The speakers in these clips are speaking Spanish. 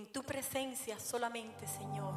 En tu presencia solamente, Señor,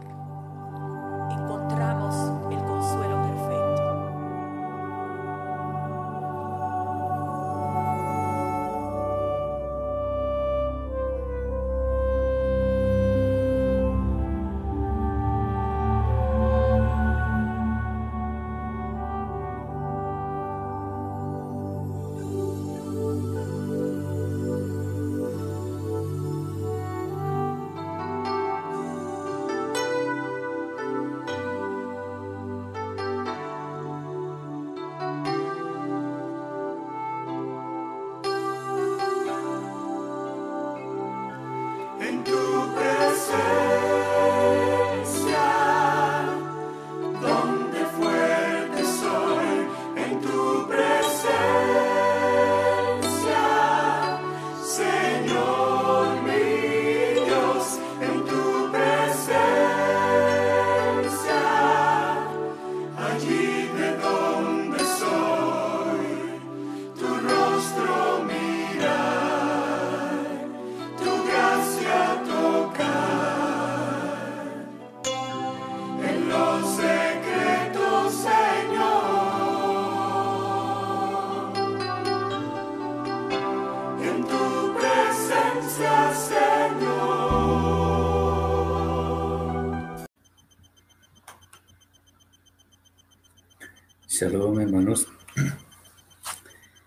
Shalom hermanos.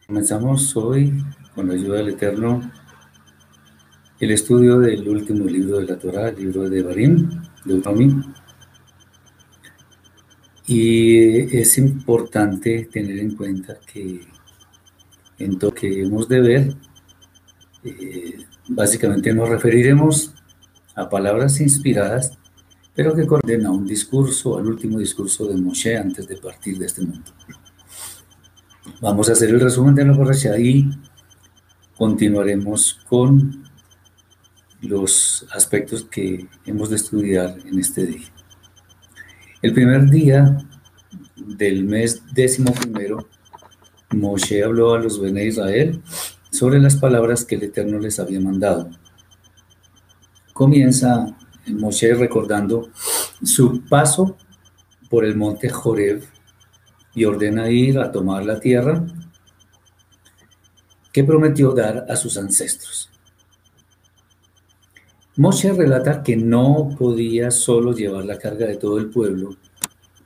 Comenzamos hoy, con la ayuda del Eterno, el estudio del último libro de la Torah, el libro de Barim, Deuteronomio. Y es importante tener en cuenta que en lo que hemos de ver, eh, básicamente nos referiremos a palabras inspiradas, pero que corresponden a un discurso, al último discurso de Moshe antes de partir de este mundo. Vamos a hacer el resumen de la parasha y continuaremos con los aspectos que hemos de estudiar en este día. El primer día del mes décimo primero, Moshe habló a los Bene Israel sobre las palabras que el Eterno les había mandado. Comienza Moshe recordando su paso por el monte Joreb y ordena ir a tomar la tierra que prometió dar a sus ancestros. Moshe relata que no podía solo llevar la carga de todo el pueblo,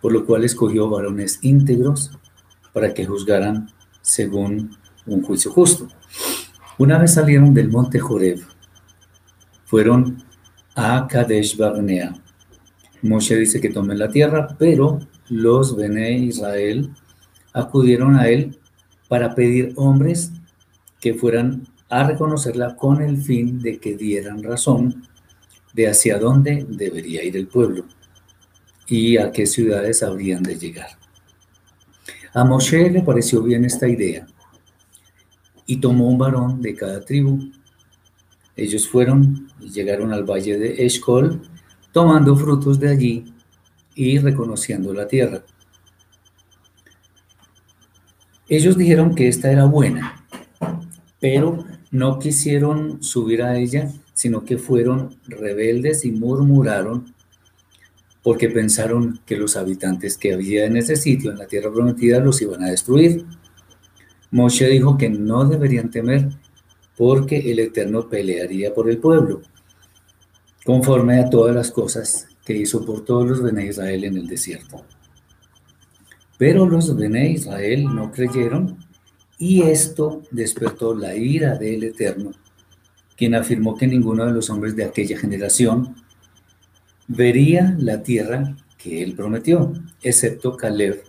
por lo cual escogió varones íntegros para que juzgaran según un juicio justo. Una vez salieron del monte Joreb, fueron a Kadesh Barnea. Moshe dice que tomen la tierra, pero los Bene Israel acudieron a él para pedir hombres que fueran a reconocerla con el fin de que dieran razón de hacia dónde debería ir el pueblo y a qué ciudades habrían de llegar. A Moshe le pareció bien esta idea y tomó un varón de cada tribu. Ellos fueron y llegaron al valle de Eshcol, tomando frutos de allí y reconociendo la tierra. Ellos dijeron que esta era buena, pero no quisieron subir a ella, sino que fueron rebeldes y murmuraron porque pensaron que los habitantes que había en ese sitio, en la tierra prometida, los iban a destruir. Moshe dijo que no deberían temer porque el Eterno pelearía por el pueblo, conforme a todas las cosas que hizo por todos los Bene Israel en el desierto. Pero los Bene Israel no creyeron y esto despertó la ira del Eterno, quien afirmó que ninguno de los hombres de aquella generación vería la tierra que él prometió, excepto Caleb,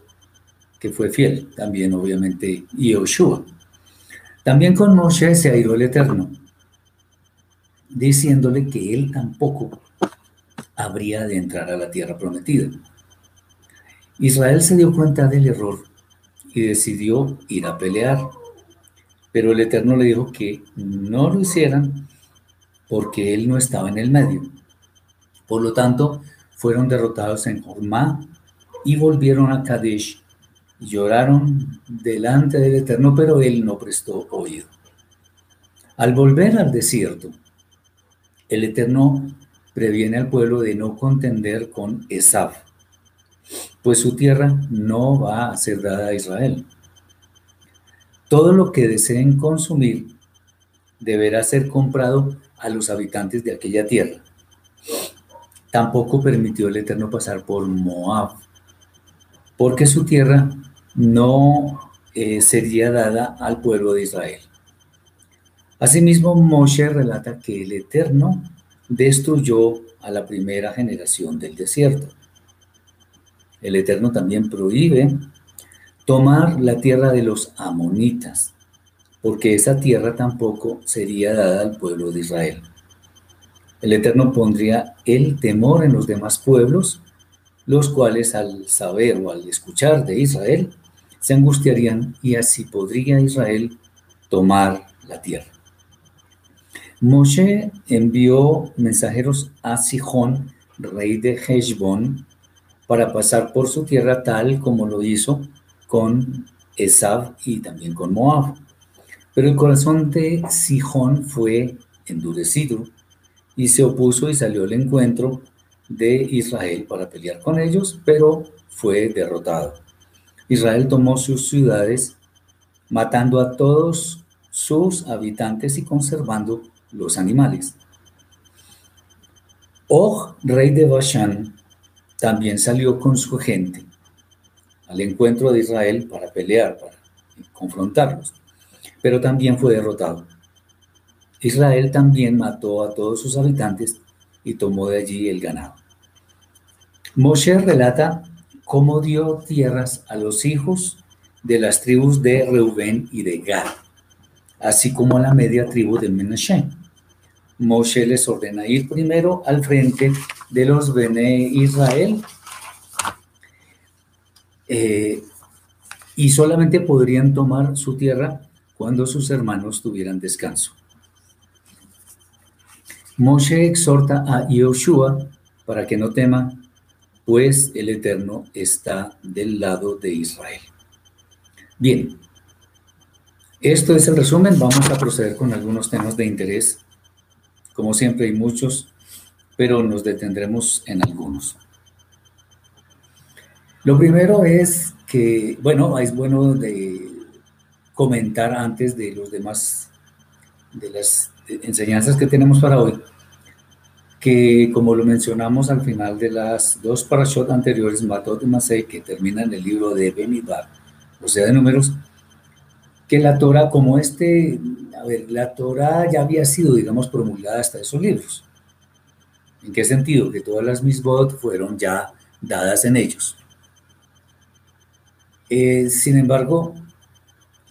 que fue fiel, también obviamente y Yoshua. También con Moshe se airó el Eterno, diciéndole que él tampoco habría de entrar a la tierra prometida. Israel se dio cuenta del error y decidió ir a pelear, pero el Eterno le dijo que no lo hicieran porque él no estaba en el medio. Por lo tanto, fueron derrotados en Hormá y volvieron a Kadesh. Lloraron delante del Eterno, pero él no prestó oído. Al volver al desierto, el Eterno previene al pueblo de no contender con Esaf, pues su tierra no va a ser dada a Israel. Todo lo que deseen consumir deberá ser comprado a los habitantes de aquella tierra. Tampoco permitió el Eterno pasar por Moab, porque su tierra no eh, sería dada al pueblo de Israel. Asimismo, Moshe relata que el Eterno destruyó a la primera generación del desierto. El Eterno también prohíbe tomar la tierra de los amonitas, porque esa tierra tampoco sería dada al pueblo de Israel. El Eterno pondría el temor en los demás pueblos, los cuales al saber o al escuchar de Israel, se angustiarían y así podría Israel tomar la tierra. Moshe envió mensajeros a Sijón, rey de Heshbon, para pasar por su tierra tal como lo hizo con Esab y también con Moab. Pero el corazón de Sijón fue endurecido y se opuso y salió al encuentro de Israel para pelear con ellos, pero fue derrotado. Israel tomó sus ciudades, matando a todos sus habitantes y conservando los animales. Og, rey de Bashan, también salió con su gente al encuentro de Israel para pelear, para confrontarlos, pero también fue derrotado. Israel también mató a todos sus habitantes y tomó de allí el ganado. Moshe relata cómo dio tierras a los hijos de las tribus de Reubén y de Gad, así como a la media tribu de Menashe. Moshe les ordena ir primero al frente de los Bene Israel eh, y solamente podrían tomar su tierra cuando sus hermanos tuvieran descanso. Moshe exhorta a Yoshua para que no tema, pues el Eterno está del lado de Israel. Bien, esto es el resumen. Vamos a proceder con algunos temas de interés. Como siempre hay muchos, pero nos detendremos en algunos. Lo primero es que, bueno, es bueno de comentar antes de los demás, de las enseñanzas que tenemos para hoy, que como lo mencionamos al final de las dos parashot anteriores, Matot y Masei, que terminan el libro de Benibar, o sea, de números, que la Torah, como este, a ver, la Torah ya había sido, digamos, promulgada hasta esos libros. ¿En qué sentido? Que todas las misbot fueron ya dadas en ellos. Eh, sin embargo,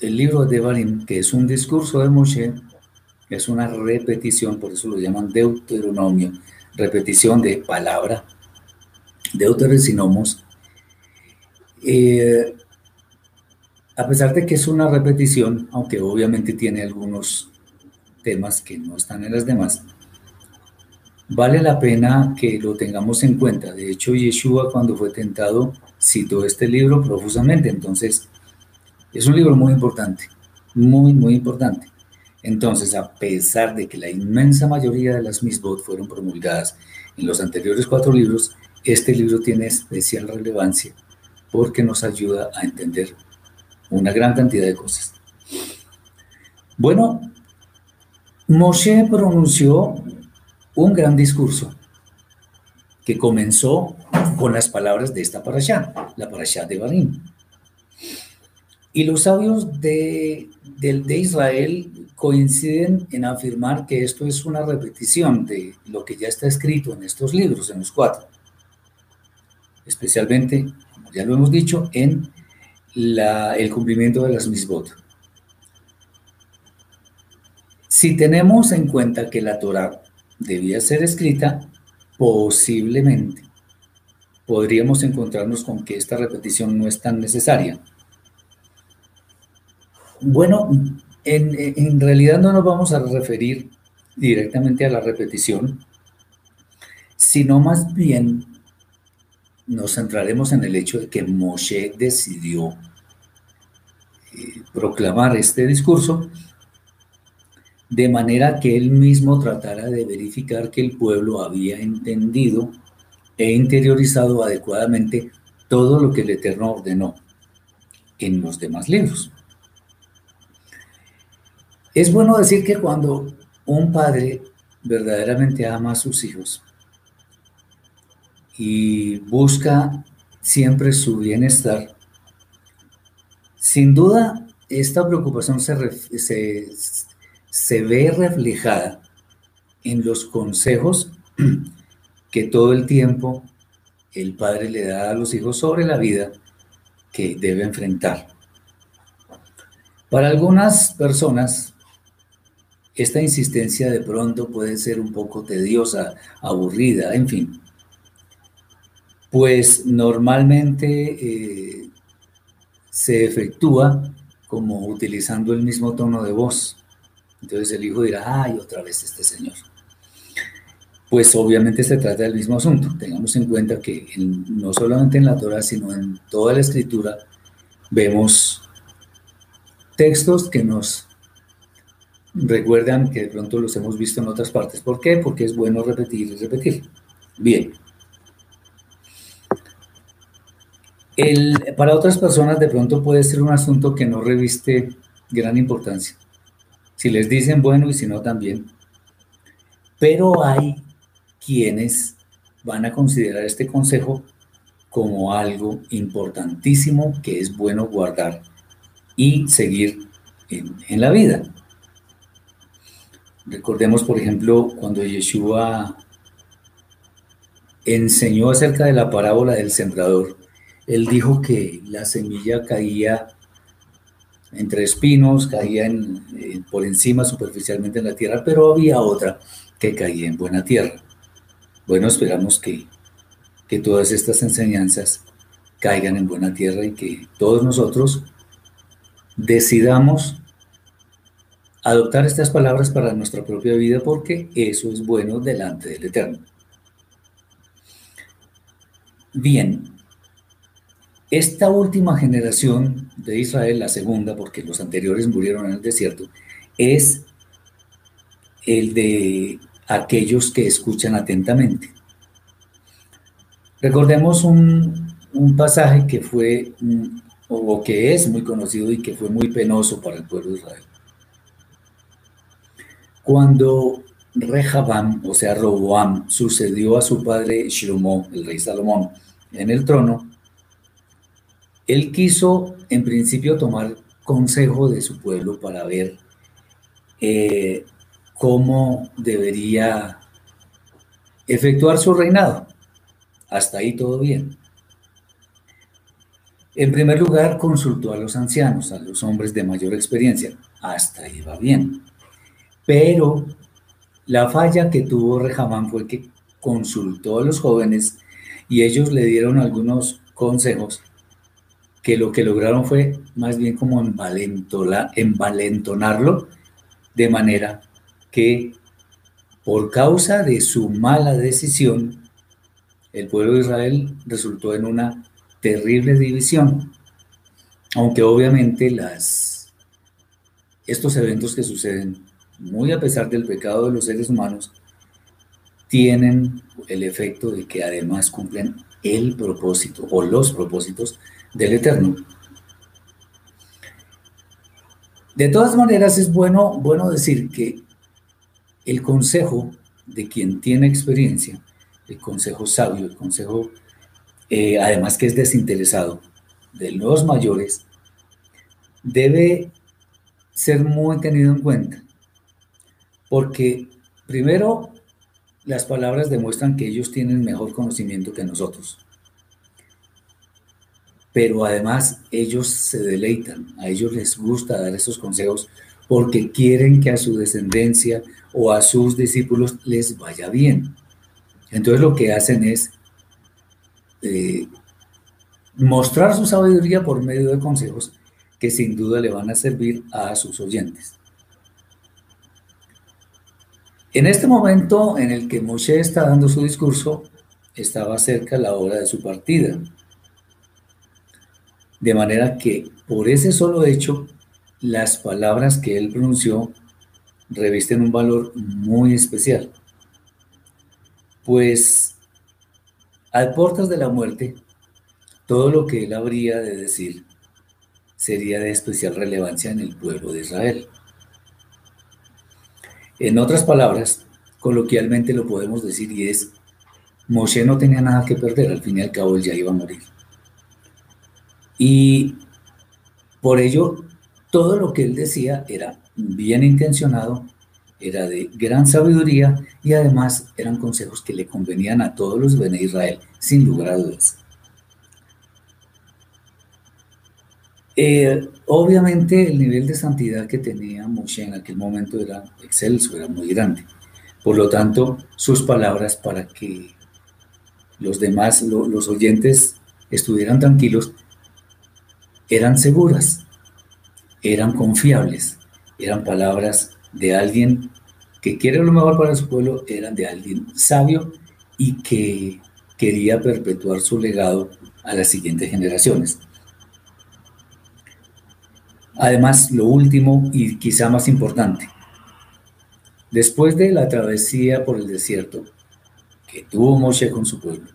el libro de Barim, que es un discurso de Moshe, es una repetición, por eso lo llaman deuteronomio, repetición de palabra, deuteresinomos. Eh, a pesar de que es una repetición, aunque obviamente tiene algunos temas que no están en las demás, vale la pena que lo tengamos en cuenta. De hecho, Yeshua cuando fue tentado citó este libro profusamente, entonces es un libro muy importante, muy, muy importante. Entonces, a pesar de que la inmensa mayoría de las misbot fueron promulgadas en los anteriores cuatro libros, este libro tiene especial relevancia porque nos ayuda a entender una gran cantidad de cosas. Bueno, Moshe pronunció un gran discurso que comenzó con las palabras de esta parashá, la parashá de Barim. Y los sabios de, Israel coinciden en afirmar que esto es una repetición de lo que ya está escrito en estos libros, en los cuatro. Especialmente, como ya lo hemos dicho, en el cumplimiento de las misbot. Si tenemos en cuenta que la Torah debía ser escrita, posiblemente podríamos encontrarnos con que esta repetición no es tan necesaria bueno, en, realidad no nos vamos a referir directamente a la repetición, sino más bien nos centraremos en el hecho de que Moshe decidió eh, proclamar este discurso de manera que él mismo tratara de verificar que el pueblo había entendido e interiorizado adecuadamente todo lo que el Eterno ordenó en los demás libros. Es bueno decir que cuando un padre verdaderamente ama a sus hijos y busca siempre su bienestar, sin duda esta preocupación se, se, se ve reflejada en los consejos que todo el tiempo el padre le da a los hijos sobre la vida que debe enfrentar. Para algunas personas, esta insistencia de pronto puede ser un poco tediosa, aburrida, en fin. Pues normalmente eh, se efectúa como utilizando el mismo tono de voz. Entonces el hijo dirá, ay, otra vez este señor. Pues obviamente se trata del mismo asunto. Tengamos en cuenta que no solamente en la Torah, sino en toda la escritura, vemos textos que nos recuerdan que de pronto los hemos visto en otras partes. ¿Por qué? Porque es bueno repetir y repetir. Bien. Para otras personas de pronto puede ser un asunto que no reviste gran importancia. Si les dicen bueno y si no también. Pero hay quienes van a considerar este consejo como algo importantísimo que es bueno guardar y seguir en la vida. Recordemos, por ejemplo, cuando Yeshua enseñó acerca de la parábola del sembrador, él dijo que la semilla caía entre espinos, caía por encima superficialmente en la tierra, pero había otra que caía en buena tierra. Bueno, esperamos que, que todas estas enseñanzas caigan en buena tierra y que todos nosotros decidamos adoptar estas palabras para nuestra propia vida porque eso es bueno delante del Eterno. Bien, esta última generación de Israel, la segunda, porque los anteriores murieron en el desierto, es el de aquellos que escuchan atentamente. Recordemos un, pasaje que fue, o que es muy conocido y que fue muy penoso para el pueblo de Israel. Cuando Rehabam, o sea, Roboam, sucedió a su padre Shlomo, el rey Salomón, en el trono, él quiso en principio tomar consejo de su pueblo para ver eh, cómo debería efectuar su reinado. Hasta ahí todo bien. En primer lugar, consultó a los ancianos, a los hombres de mayor experiencia. Hasta ahí va bien. Pero la falla que tuvo Rejamán fue que consultó a los jóvenes y ellos le dieron algunos consejos que lo que lograron fue más bien como envalentonarlo, de manera que por causa de su mala decisión, el pueblo de Israel resultó en una terrible división, aunque obviamente estos eventos que suceden, muy a pesar del pecado de los seres humanos, tienen el efecto de que además cumplen el propósito o los propósitos del Eterno. De todas maneras, es bueno, bueno decir que el consejo de quien tiene experiencia, el consejo sabio, el consejo, eh, además que es desinteresado, de los mayores, debe ser muy tenido en cuenta. Porque primero, las palabras demuestran que ellos tienen mejor conocimiento que nosotros pero además ellos se deleitan, a ellos les gusta dar esos consejos porque quieren que a su descendencia o a sus discípulos les vaya bien. Entonces lo que hacen es eh, mostrar su sabiduría por medio de consejos que sin duda le van a servir a sus oyentes. En este momento en el que Moshe está dando su discurso, estaba cerca la hora de su partida. De manera que por ese solo hecho, las palabras que él pronunció revisten un valor muy especial, pues a puertas de la muerte, todo lo que él habría de decir sería de especial relevancia en el pueblo de Israel. En otras palabras, coloquialmente lo podemos decir y es, Moshe no tenía nada que perder, al fin y al cabo él ya iba a morir. Y por ello, todo lo que él decía era bien intencionado, era de gran sabiduría y además eran consejos que le convenían a todos los de Israel, sin lugar a dudas. Eh, obviamente el nivel de santidad que tenía Moshe en aquel momento era excelso, era muy grande. Por lo tanto, sus palabras para que los demás, los oyentes, estuvieran tranquilos, eran seguras, eran confiables, eran palabras de alguien que quiere lo mejor para su pueblo, eran de alguien sabio y que quería perpetuar su legado a las siguientes generaciones. Además, lo último y quizá más importante, después de la travesía por el desierto que tuvo Moshe con su pueblo,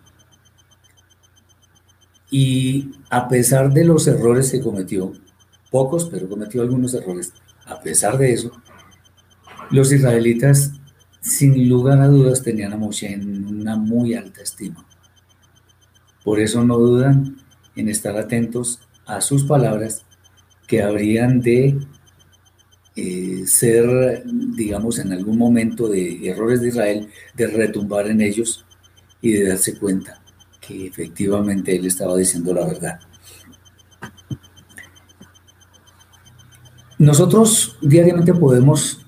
y a pesar de los errores que cometió, pocos, pero cometió algunos errores, a pesar de eso, los israelitas, sin lugar a dudas, tenían a Moshe en una muy alta estima. Por eso no dudan en estar atentos a sus palabras que habrían de eh, ser, digamos, en algún momento de errores de Israel, de retumbar en ellos y de darse cuenta que efectivamente él estaba diciendo la verdad. Nosotros diariamente podemos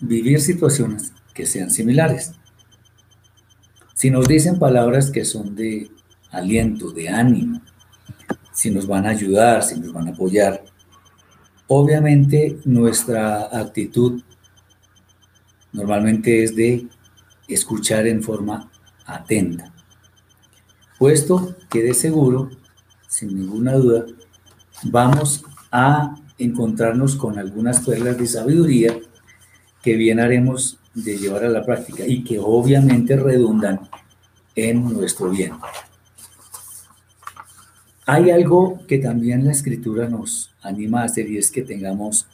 vivir situaciones que sean similares. Si nos dicen palabras que son de aliento, de ánimo, si nos van a ayudar, si nos van a apoyar, obviamente nuestra actitud normalmente es de escuchar en forma atenta puesto que de seguro, sin ninguna duda, vamos a encontrarnos con algunas perlas de sabiduría que bien haremos de llevar a la práctica y que obviamente redundan en nuestro bien. Hay algo que también la escritura nos anima a hacer y es que tengamos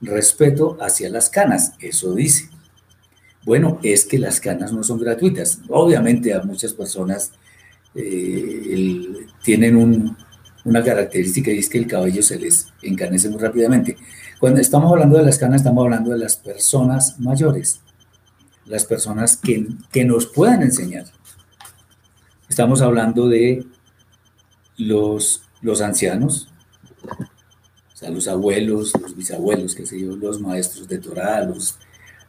respeto hacia las canas, eso dice. Bueno, es que las canas no son gratuitas. Obviamente a muchas personas eh, tienen una característica y es que el cabello se les encanece muy rápidamente. Cuando estamos hablando de las canas, estamos hablando de las personas mayores, las personas que, que nos puedan enseñar. Estamos hablando de los, los ancianos, o sea, los abuelos, los bisabuelos, qué sé yo, los maestros de Torah, los,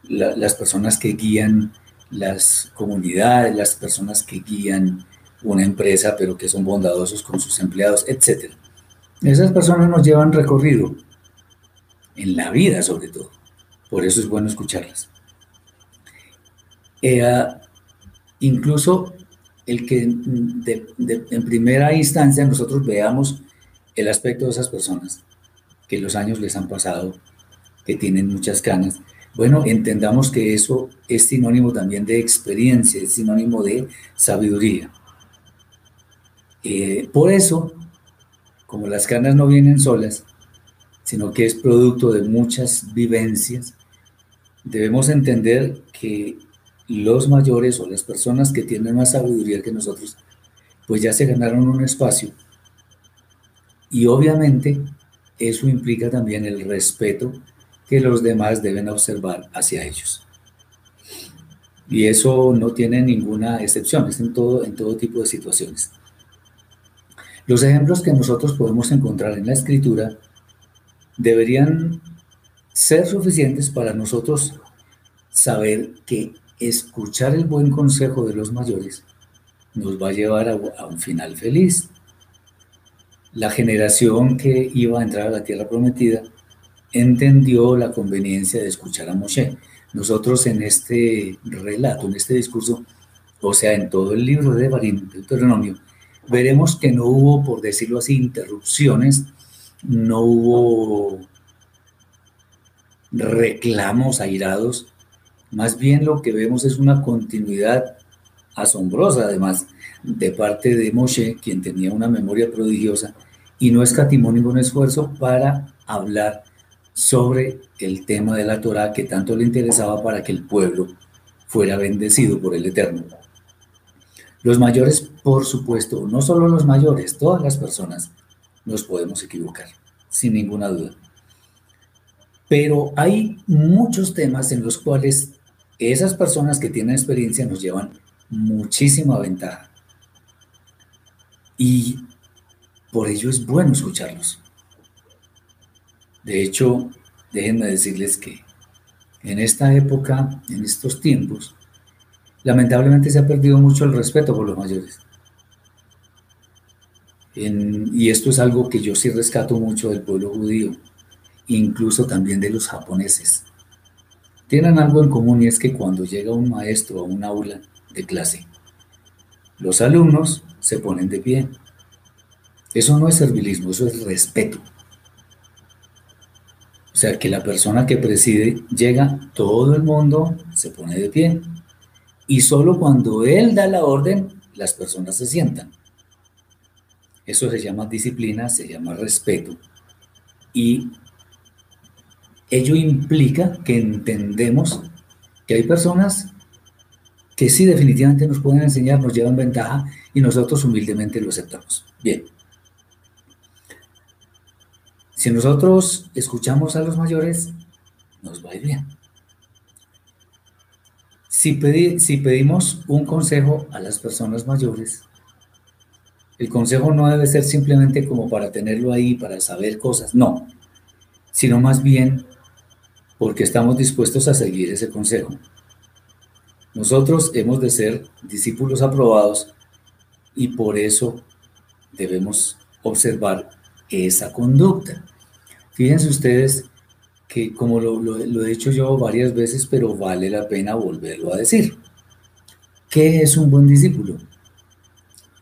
las personas que guían las comunidades, las personas que guían una empresa, pero que son bondadosos con sus empleados, etc. Esas personas nos llevan recorrido en la vida sobre todo. Por eso es bueno escucharlas. Eh, incluso el que en primera instancia nosotros veamos el aspecto de esas personas, que los años les han pasado, que tienen muchas canas, bueno, entendamos que eso es sinónimo también de experiencia, es sinónimo de sabiduría. Eh, por eso, como las canas no vienen solas, sino que es producto de muchas vivencias, debemos entender que los mayores o las personas que tienen más sabiduría que nosotros, pues ya se ganaron un espacio. Y obviamente eso implica también el respeto que los demás deben observar hacia ellos. Y eso no tiene ninguna excepción, es en todo, en todo tipo de situaciones. Los ejemplos que nosotros podemos encontrar en la escritura deberían ser suficientes para nosotros saber que escuchar el buen consejo de los mayores nos va a llevar a, un final feliz. La generación que iba a entrar a la tierra prometida entendió la conveniencia de escuchar a Moshe. Nosotros en este relato, en este discurso, o sea, en todo el libro de Barín, Deuteronomio, veremos que no hubo, por decirlo así, interrupciones, no hubo reclamos airados, más bien lo que vemos es una continuidad asombrosa, además, de parte de Moshe, quien tenía una memoria prodigiosa, y no escatimó ningún esfuerzo para hablar sobre el tema de la Torah que tanto le interesaba para que el pueblo fuera bendecido por el Eterno. Los mayores, por supuesto, no solo los mayores, todas las personas nos podemos equivocar, sin ninguna duda. Pero hay muchos temas en los cuales esas personas que tienen experiencia nos llevan muchísima ventaja. Y por ello es bueno escucharlos. De hecho, déjenme decirles que en esta época, en estos tiempos, lamentablemente se ha perdido mucho el respeto por los mayores. y esto es algo que yo sí rescato mucho del pueblo judío, incluso también de los japoneses. Tienen algo en común y es que cuando llega un maestro a un aula de clase, los alumnos se ponen de pie. Eso no es servilismo, eso es respeto. O sea, que la persona que preside llega, todo el mundo se pone de pie. Y solo cuando él da la orden, las personas se sientan. Eso se llama disciplina, se llama respeto. Y ello implica que entendemos que hay personas que sí definitivamente nos pueden enseñar, nos llevan ventaja y nosotros humildemente lo aceptamos. Bien. Si nosotros escuchamos a los mayores, nos va a ir bien. Si, si pedimos un consejo a las personas mayores, el consejo no debe ser simplemente como para tenerlo ahí, para saber cosas, no, sino más bien porque estamos dispuestos a seguir ese consejo. Nosotros hemos de ser discípulos aprobados y por eso debemos observar esa conducta. Fíjense ustedes que como lo, he dicho yo varias veces, pero vale la pena volverlo a decir. ¿Qué es un buen discípulo?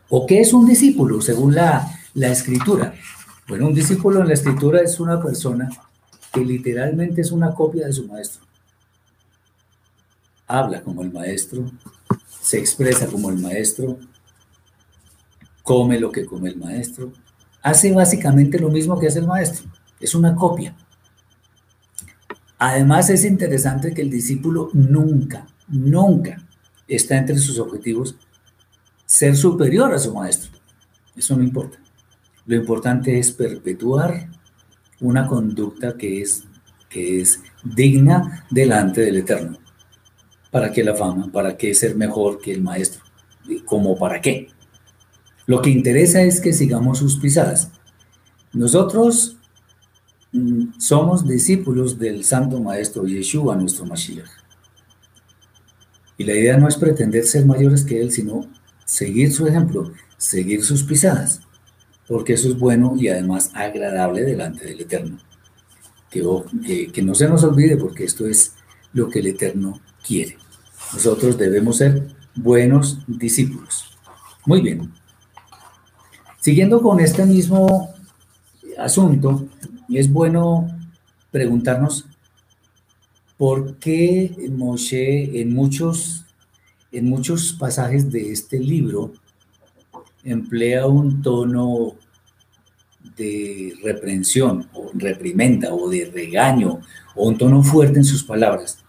¿O qué es un discípulo según la, la escritura? Bueno, un discípulo en la escritura es una persona que literalmente es una copia de su maestro. Habla como el maestro, se expresa como el maestro, come lo que come el maestro, hace básicamente lo mismo que hace el maestro es una copia. Además es interesante que el discípulo nunca, nunca está entre sus objetivos ser superior a su maestro. Eso no importa. Lo importante es perpetuar una conducta que es, que es digna delante del Eterno. ¿Para qué la fama? ¿Para qué ser mejor que el maestro? ¿Cómo para qué? Lo que interesa es que sigamos sus pisadas. Nosotros Mm, somos discípulos del Santo Maestro Yeshua, nuestro Mashiach. Y la idea no es pretender ser mayores que Él, sino seguir su ejemplo, seguir sus pisadas, porque eso es bueno y además agradable delante del Eterno. Que, que no se nos olvide, porque esto es lo que el Eterno quiere. Nosotros debemos ser buenos discípulos. Muy bien. Siguiendo con este mismo asunto, es bueno preguntarnos por qué Moshe en muchos, en muchos pasajes de este libro emplea un tono de reprensión o reprimenda o de regaño o un tono fuerte en sus palabras,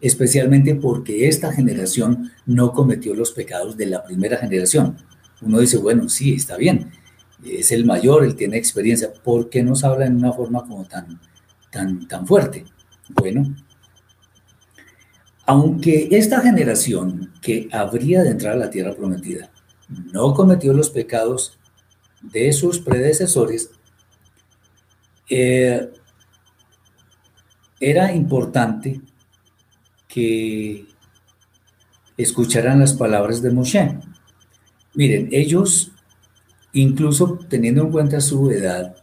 especialmente porque esta generación no cometió los pecados de la primera generación. Uno dice, bueno, sí, está bien, es el mayor, él tiene experiencia, ¿por qué nos habla en una forma como tan, tan, tan fuerte? Bueno, aunque esta generación que habría de entrar a la tierra prometida no cometió los pecados de sus predecesores, eh, era importante que escucharan las palabras de Moshe. Miren, ellos Incluso teniendo en cuenta su edad,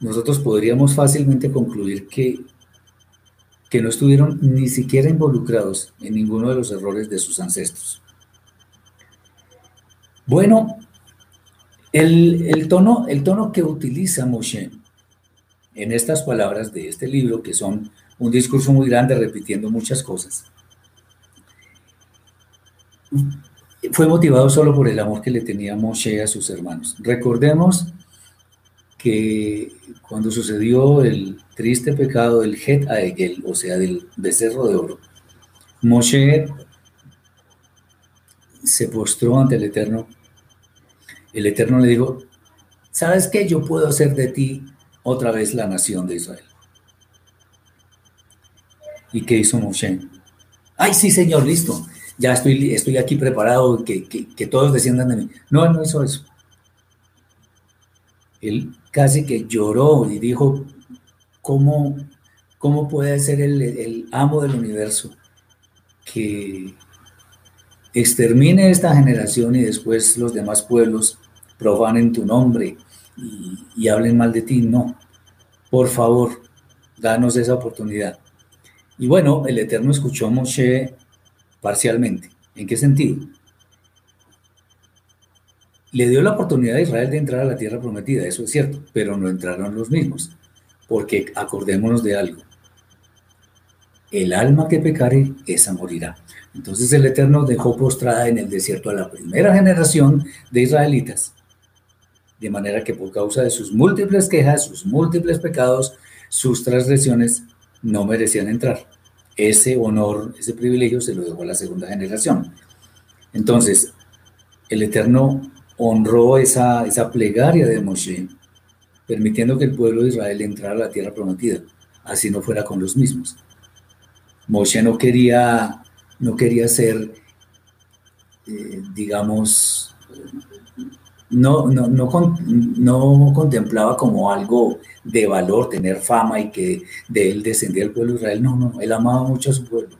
nosotros podríamos fácilmente concluir que, que no estuvieron ni siquiera involucrados en ninguno de los errores de sus ancestros. Bueno, el, tono, el tono que utiliza Moshe en estas palabras de este libro, que son un discurso muy grande repitiendo muchas cosas, fue motivado solo por el amor que le tenía Moshe a sus hermanos. Recordemos que cuando sucedió el triste pecado del Het Aegel, o sea, del becerro de oro, Moshe se postró ante el Eterno. El Eterno le dijo, ¿sabes qué? Yo puedo hacer de ti otra vez la nación de Israel. ¿Y qué hizo Moshe? Ay, sí, Señor, listo. Ya estoy, estoy aquí preparado, que, que todos desciendan de mí. No, él no hizo eso. Él casi que lloró y dijo, ¿cómo, cómo puede ser el, amo del universo que extermine esta generación y después los demás pueblos profanen tu nombre y, hablen mal de ti. No, por favor, danos esa oportunidad. Y bueno, el Eterno escuchó a Moshe parcialmente. ¿En qué sentido? Le dio la oportunidad a Israel de entrar a la tierra prometida, eso es cierto, pero no entraron los mismos, porque acordémonos de algo. El alma que pecare, esa morirá. Entonces el Eterno dejó postrada en el desierto a la primera generación de israelitas, de manera que por causa de sus múltiples quejas, sus múltiples pecados, sus transgresiones, no merecían entrar. Ese honor, ese privilegio se lo dejó a la segunda generación. Entonces, el Eterno honró esa, esa plegaria de Moshe, permitiendo que el pueblo de Israel entrara a la tierra prometida, así no fuera con los mismos. Moshe no quería, no quería ser, eh, digamos, no, no, no, no, contemplaba como algo de valor tener fama y que de él descendía el pueblo de Israel. No, no, él amaba mucho a su pueblo.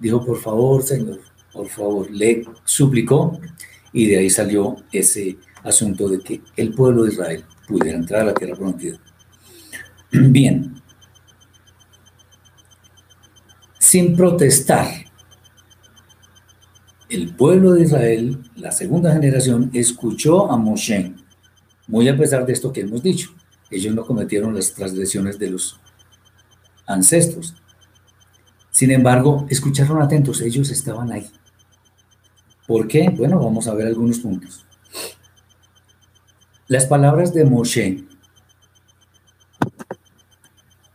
Dijo, por favor, Señor, por favor, le suplicó y de ahí salió ese asunto de que el pueblo de Israel pudiera entrar a la tierra prometida. Bien, sin protestar, el pueblo de Israel, la segunda generación, escuchó a Moshe, muy a pesar de esto que hemos dicho. Ellos no cometieron las transgresiones de los ancestros. Sin embargo, escucharon atentos, ellos estaban ahí. ¿Por qué? Bueno, vamos a ver algunos puntos. Las palabras de Moshe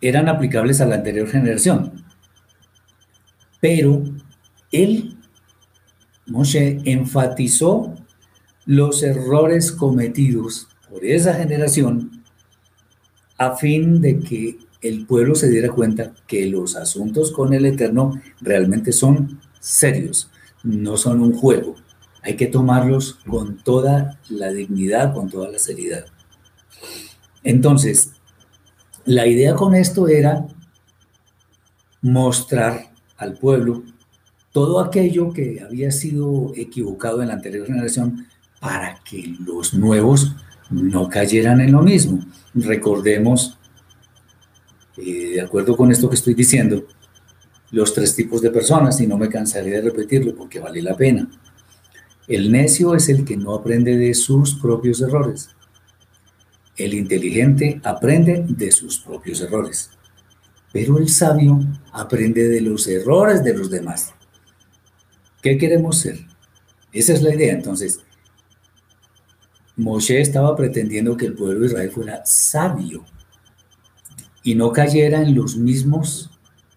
eran aplicables a la anterior generación, pero él, Moshe, enfatizó los errores cometidos por esa generación a fin de que el pueblo se diera cuenta que los asuntos con el Eterno realmente son serios, no son un juego. Hay que tomarlos con toda la dignidad, con toda la seriedad. Entonces, la idea con esto era mostrar al pueblo todo aquello que había sido equivocado en la anterior generación para que los nuevos no cayeran en lo mismo. Recordemos, eh, de acuerdo con esto que estoy diciendo, los tres tipos de personas y no me cansaré de repetirlo porque vale la pena. El necio es el que no aprende de sus propios errores. El inteligente aprende de sus propios errores. Pero el sabio aprende de los errores de los demás. ¿Qué queremos ser? Esa es la idea. Entonces, Moshe estaba pretendiendo que el pueblo de Israel fuera sabio y no cayera en los mismos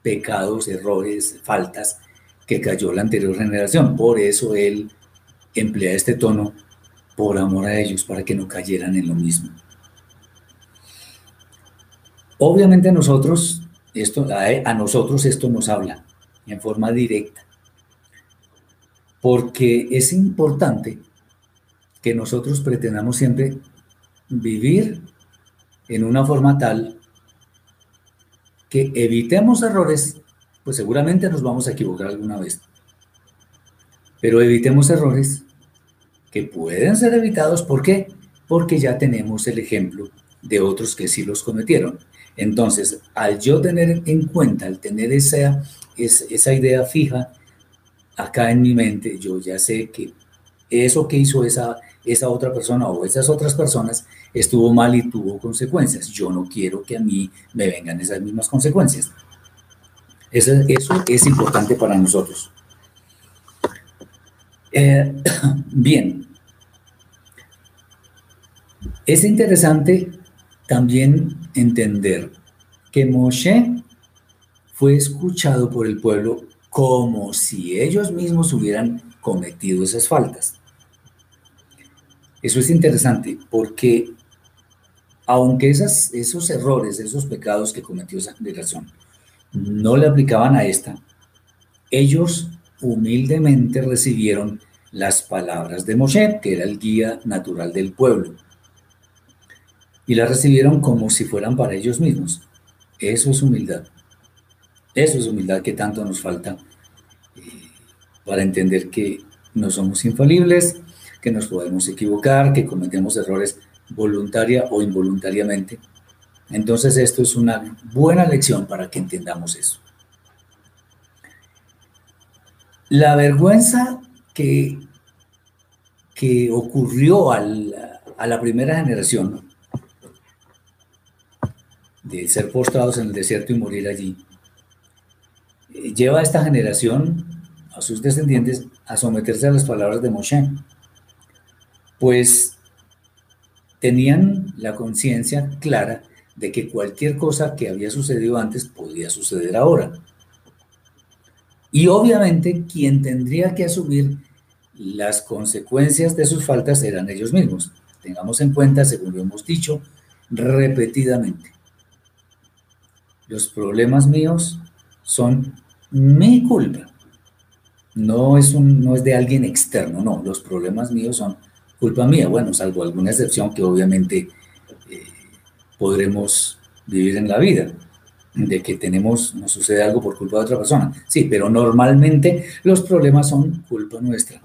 pecados, errores, faltas que cayó la anterior generación. Por eso él emplea este tono por amor a ellos, para que no cayeran en lo mismo. Obviamente nosotros, esto, a nosotros esto nos habla en forma directa, porque es importante que nosotros pretendamos siempre vivir en una forma tal que evitemos errores, pues seguramente nos vamos a equivocar alguna vez. Pero evitemos errores que pueden ser evitados. ¿Por qué? Porque ya tenemos el ejemplo de otros que sí los cometieron. Entonces, al yo tener en cuenta, al tener esa, esa idea fija acá en mi mente, yo ya sé que eso que hizo esa, esa otra persona o esas otras personas estuvo mal y tuvo consecuencias. Yo no quiero que a mí me vengan esas mismas consecuencias. Eso, eso es importante para nosotros. Eh, bien, es interesante también entender que Moshe fue escuchado por el pueblo como si ellos mismos hubieran cometido esas faltas. Eso es interesante porque aunque esos errores, esos pecados que cometió esa generación no le aplicaban a esta, ellos humildemente recibieron las palabras de Moshe, que era el guía natural del pueblo, y las recibieron como si fueran para ellos mismos. Eso es humildad. Eso es humildad que tanto nos falta eh, para entender que no somos infalibles, que nos podemos equivocar, que cometemos errores voluntaria o involuntariamente. Entonces esto es una buena lección para que entendamos eso. La vergüenza que, que ocurrió a la primera generación de ser postrados en el desierto y morir allí, eh, lleva a esta generación, a sus descendientes, a someterse a las palabras de Moshe. Pues tenían la conciencia clara de que cualquier cosa que había sucedido antes podía suceder ahora. Y obviamente quien tendría que asumir las consecuencias de sus faltas eran ellos mismos. Tengamos en cuenta, según lo hemos dicho repetidamente, los problemas míos son mi culpa. No es, un, no es de alguien externo, no, los problemas míos son culpa mía. Bueno, salvo alguna excepción que obviamente eh, podremos vivir en la vida, de que tenemos, nos sucede algo por culpa de otra persona. Sí, pero normalmente los problemas son culpa nuestra.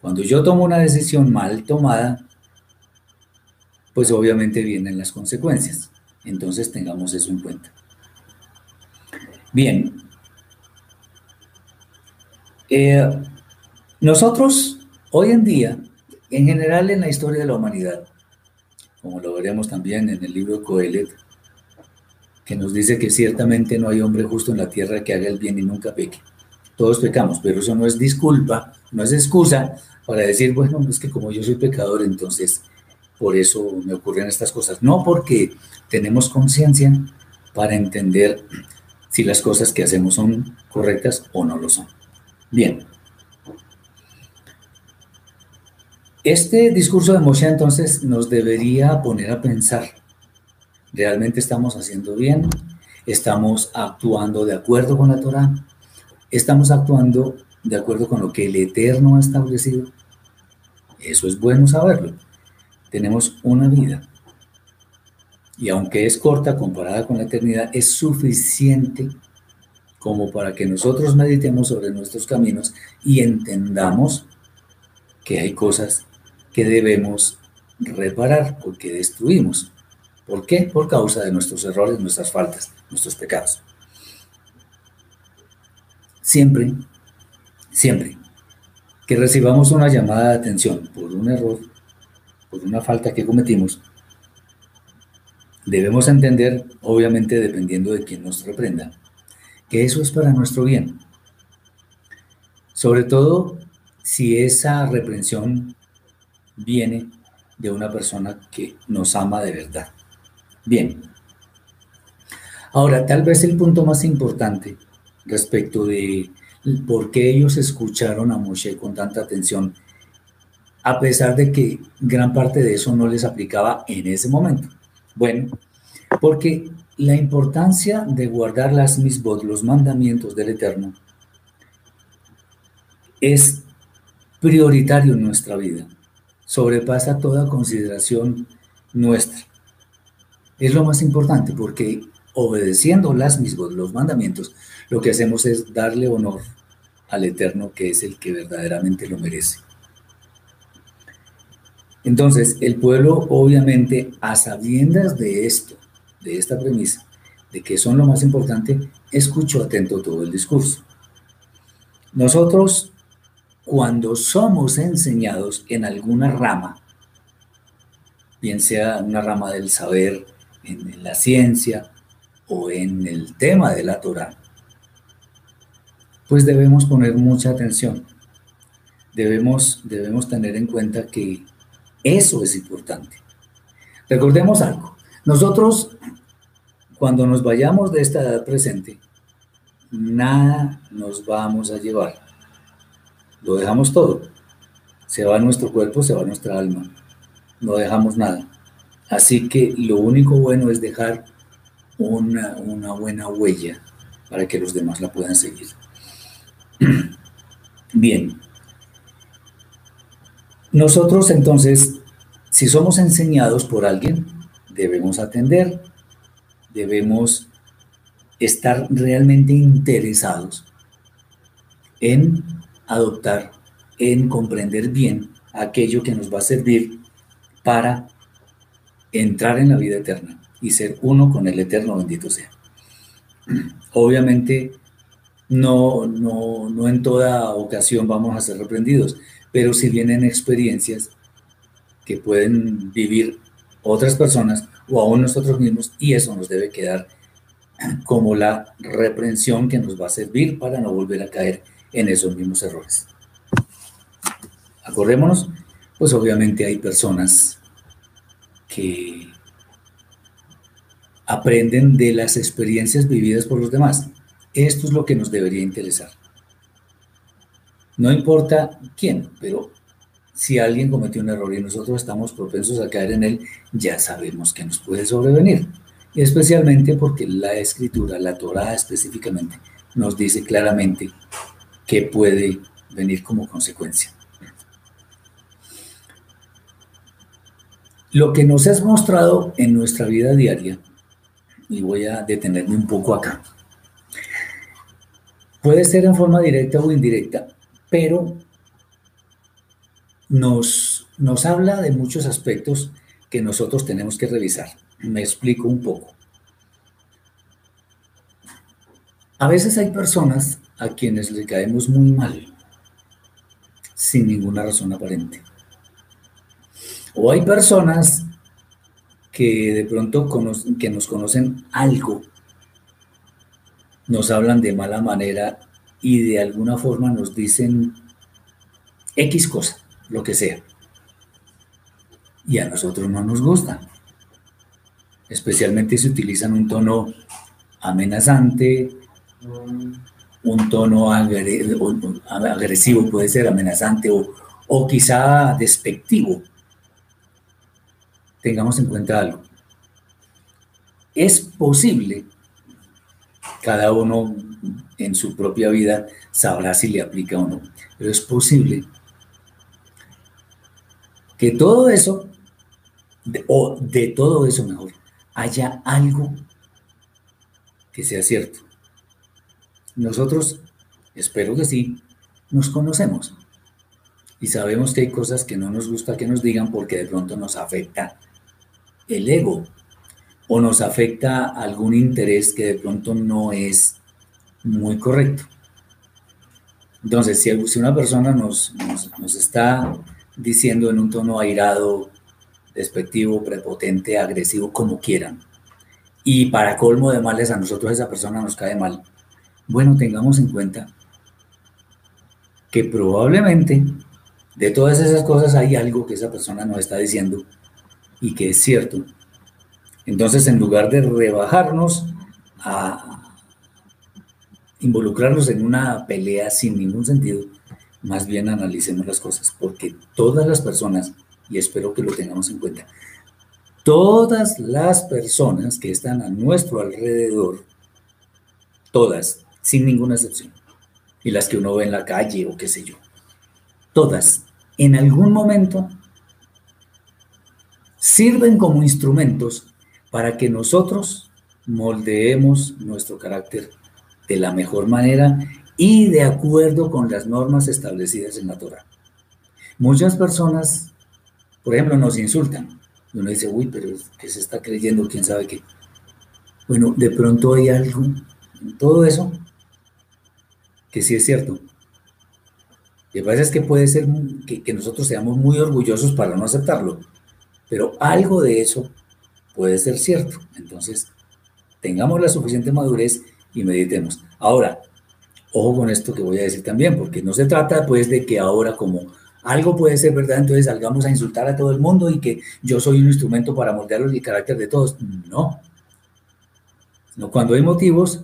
Cuando yo tomo una decisión mal tomada, pues obviamente vienen las consecuencias. Entonces tengamos eso en cuenta. Bien. Eh, nosotros Hoy en día, en general en la historia de la humanidad, como lo veremos también en el libro Coelet, que nos dice que ciertamente no hay hombre justo en la tierra que haga el bien y nunca peque. Todos pecamos, pero eso no es disculpa, no es excusa para decir, bueno, es que como yo soy pecador, entonces por eso me ocurren estas cosas. No porque tenemos conciencia para entender si las cosas que hacemos son correctas o no lo son. Bien, Este discurso de Moshe entonces nos debería poner a pensar, ¿realmente estamos haciendo bien? ¿Estamos actuando de acuerdo con la Torah? ¿Estamos actuando de acuerdo con lo que el Eterno ha establecido? Eso es bueno saberlo. Tenemos una vida. Y aunque es corta comparada con la eternidad, es suficiente como para que nosotros meditemos sobre nuestros caminos y entendamos que hay cosas que debemos reparar porque destruimos. ¿Por qué? Por causa de nuestros errores, nuestras faltas, nuestros pecados. Siempre, siempre que recibamos una llamada de atención por un error, por una falta que cometimos, debemos entender, obviamente dependiendo de quién nos reprenda, que eso es para nuestro bien. Sobre todo si esa reprensión viene de una persona que nos ama de verdad. Bien. Ahora, tal vez el punto más importante respecto de por qué ellos escucharon a Moshe con tanta atención, a pesar de que gran parte de eso no les aplicaba en ese momento. Bueno, porque la importancia de guardar las misbot, los mandamientos del Eterno, es prioritario en nuestra vida sobrepasa toda consideración nuestra. Es lo más importante porque obedeciendo las mismas, los mandamientos, lo que hacemos es darle honor al Eterno que es el que verdaderamente lo merece. Entonces, el pueblo obviamente a sabiendas de esto, de esta premisa, de que son lo más importante, escuchó atento todo el discurso. Nosotros cuando somos enseñados en alguna rama, bien sea una rama del saber, en la ciencia o en el tema de la Torah, pues debemos poner mucha atención. Debemos, debemos tener en cuenta que eso es importante. Recordemos algo. Nosotros, cuando nos vayamos de esta edad presente, nada nos vamos a llevar. Lo dejamos todo. Se va nuestro cuerpo, se va nuestra alma. No dejamos nada. Así que lo único bueno es dejar una, una buena huella para que los demás la puedan seguir. Bien. Nosotros entonces, si somos enseñados por alguien, debemos atender, debemos estar realmente interesados en adoptar, en comprender bien aquello que nos va a servir para entrar en la vida eterna y ser uno con el eterno bendito sea. Obviamente, no, no, no en toda ocasión vamos a ser reprendidos, pero si vienen experiencias que pueden vivir otras personas o aún nosotros mismos y eso nos debe quedar como la reprensión que nos va a servir para no volver a caer en esos mismos errores. Acordémonos, pues obviamente hay personas que aprenden de las experiencias vividas por los demás. Esto es lo que nos debería interesar. No importa quién, pero si alguien cometió un error y nosotros estamos propensos a caer en él, ya sabemos que nos puede sobrevenir. Especialmente porque la escritura, la Torah específicamente, nos dice claramente que puede venir como consecuencia. Lo que nos has mostrado en nuestra vida diaria, y voy a detenerme un poco acá, puede ser en forma directa o indirecta, pero nos, nos habla de muchos aspectos que nosotros tenemos que revisar. Me explico un poco. A veces hay personas a quienes le caemos muy mal, sin ninguna razón aparente. O hay personas que de pronto que nos conocen algo, nos hablan de mala manera y de alguna forma nos dicen X cosa, lo que sea. Y a nosotros no nos gusta. Especialmente si utilizan un tono amenazante, un tono agresivo puede ser amenazante o, o quizá despectivo tengamos en cuenta algo. Es posible, cada uno en su propia vida sabrá si le aplica o no, pero es posible que todo eso, o de todo eso mejor, haya algo que sea cierto. Nosotros, espero que sí, nos conocemos y sabemos que hay cosas que no nos gusta que nos digan porque de pronto nos afecta el ego o nos afecta algún interés que de pronto no es muy correcto. Entonces, si, una persona nos, nos, está diciendo en un tono airado, despectivo, prepotente, agresivo, como quieran, y para colmo de males a nosotros esa persona nos cae mal, bueno, tengamos en cuenta que probablemente de todas esas cosas hay algo que esa persona nos está diciendo y que es cierto. Entonces, en lugar de rebajarnos a involucrarnos en una pelea sin ningún sentido, más bien analicemos las cosas, porque todas las personas, y espero que lo tengamos en cuenta, todas las personas que están a nuestro alrededor, todas, sin ninguna excepción, y las que uno ve en la calle o qué sé yo, todas, en algún momento sirven como instrumentos para que nosotros moldeemos nuestro carácter de la mejor manera y de acuerdo con las normas establecidas en la Torah. Muchas personas, por ejemplo, nos insultan. Uno dice, uy, pero ¿qué se está creyendo? ¿Quién sabe qué? Bueno, de pronto hay algo en todo eso que sí es cierto. Lo que pasa es que puede ser que, que nosotros seamos muy orgullosos para no aceptarlo, pero algo de eso puede ser cierto. Entonces, tengamos la suficiente madurez y meditemos. Ahora, ojo con esto que voy a decir también, porque no se trata pues de que ahora como algo puede ser verdad, entonces salgamos a insultar a todo el mundo y que yo soy un instrumento para moldear el carácter de todos. No. No, cuando hay motivos,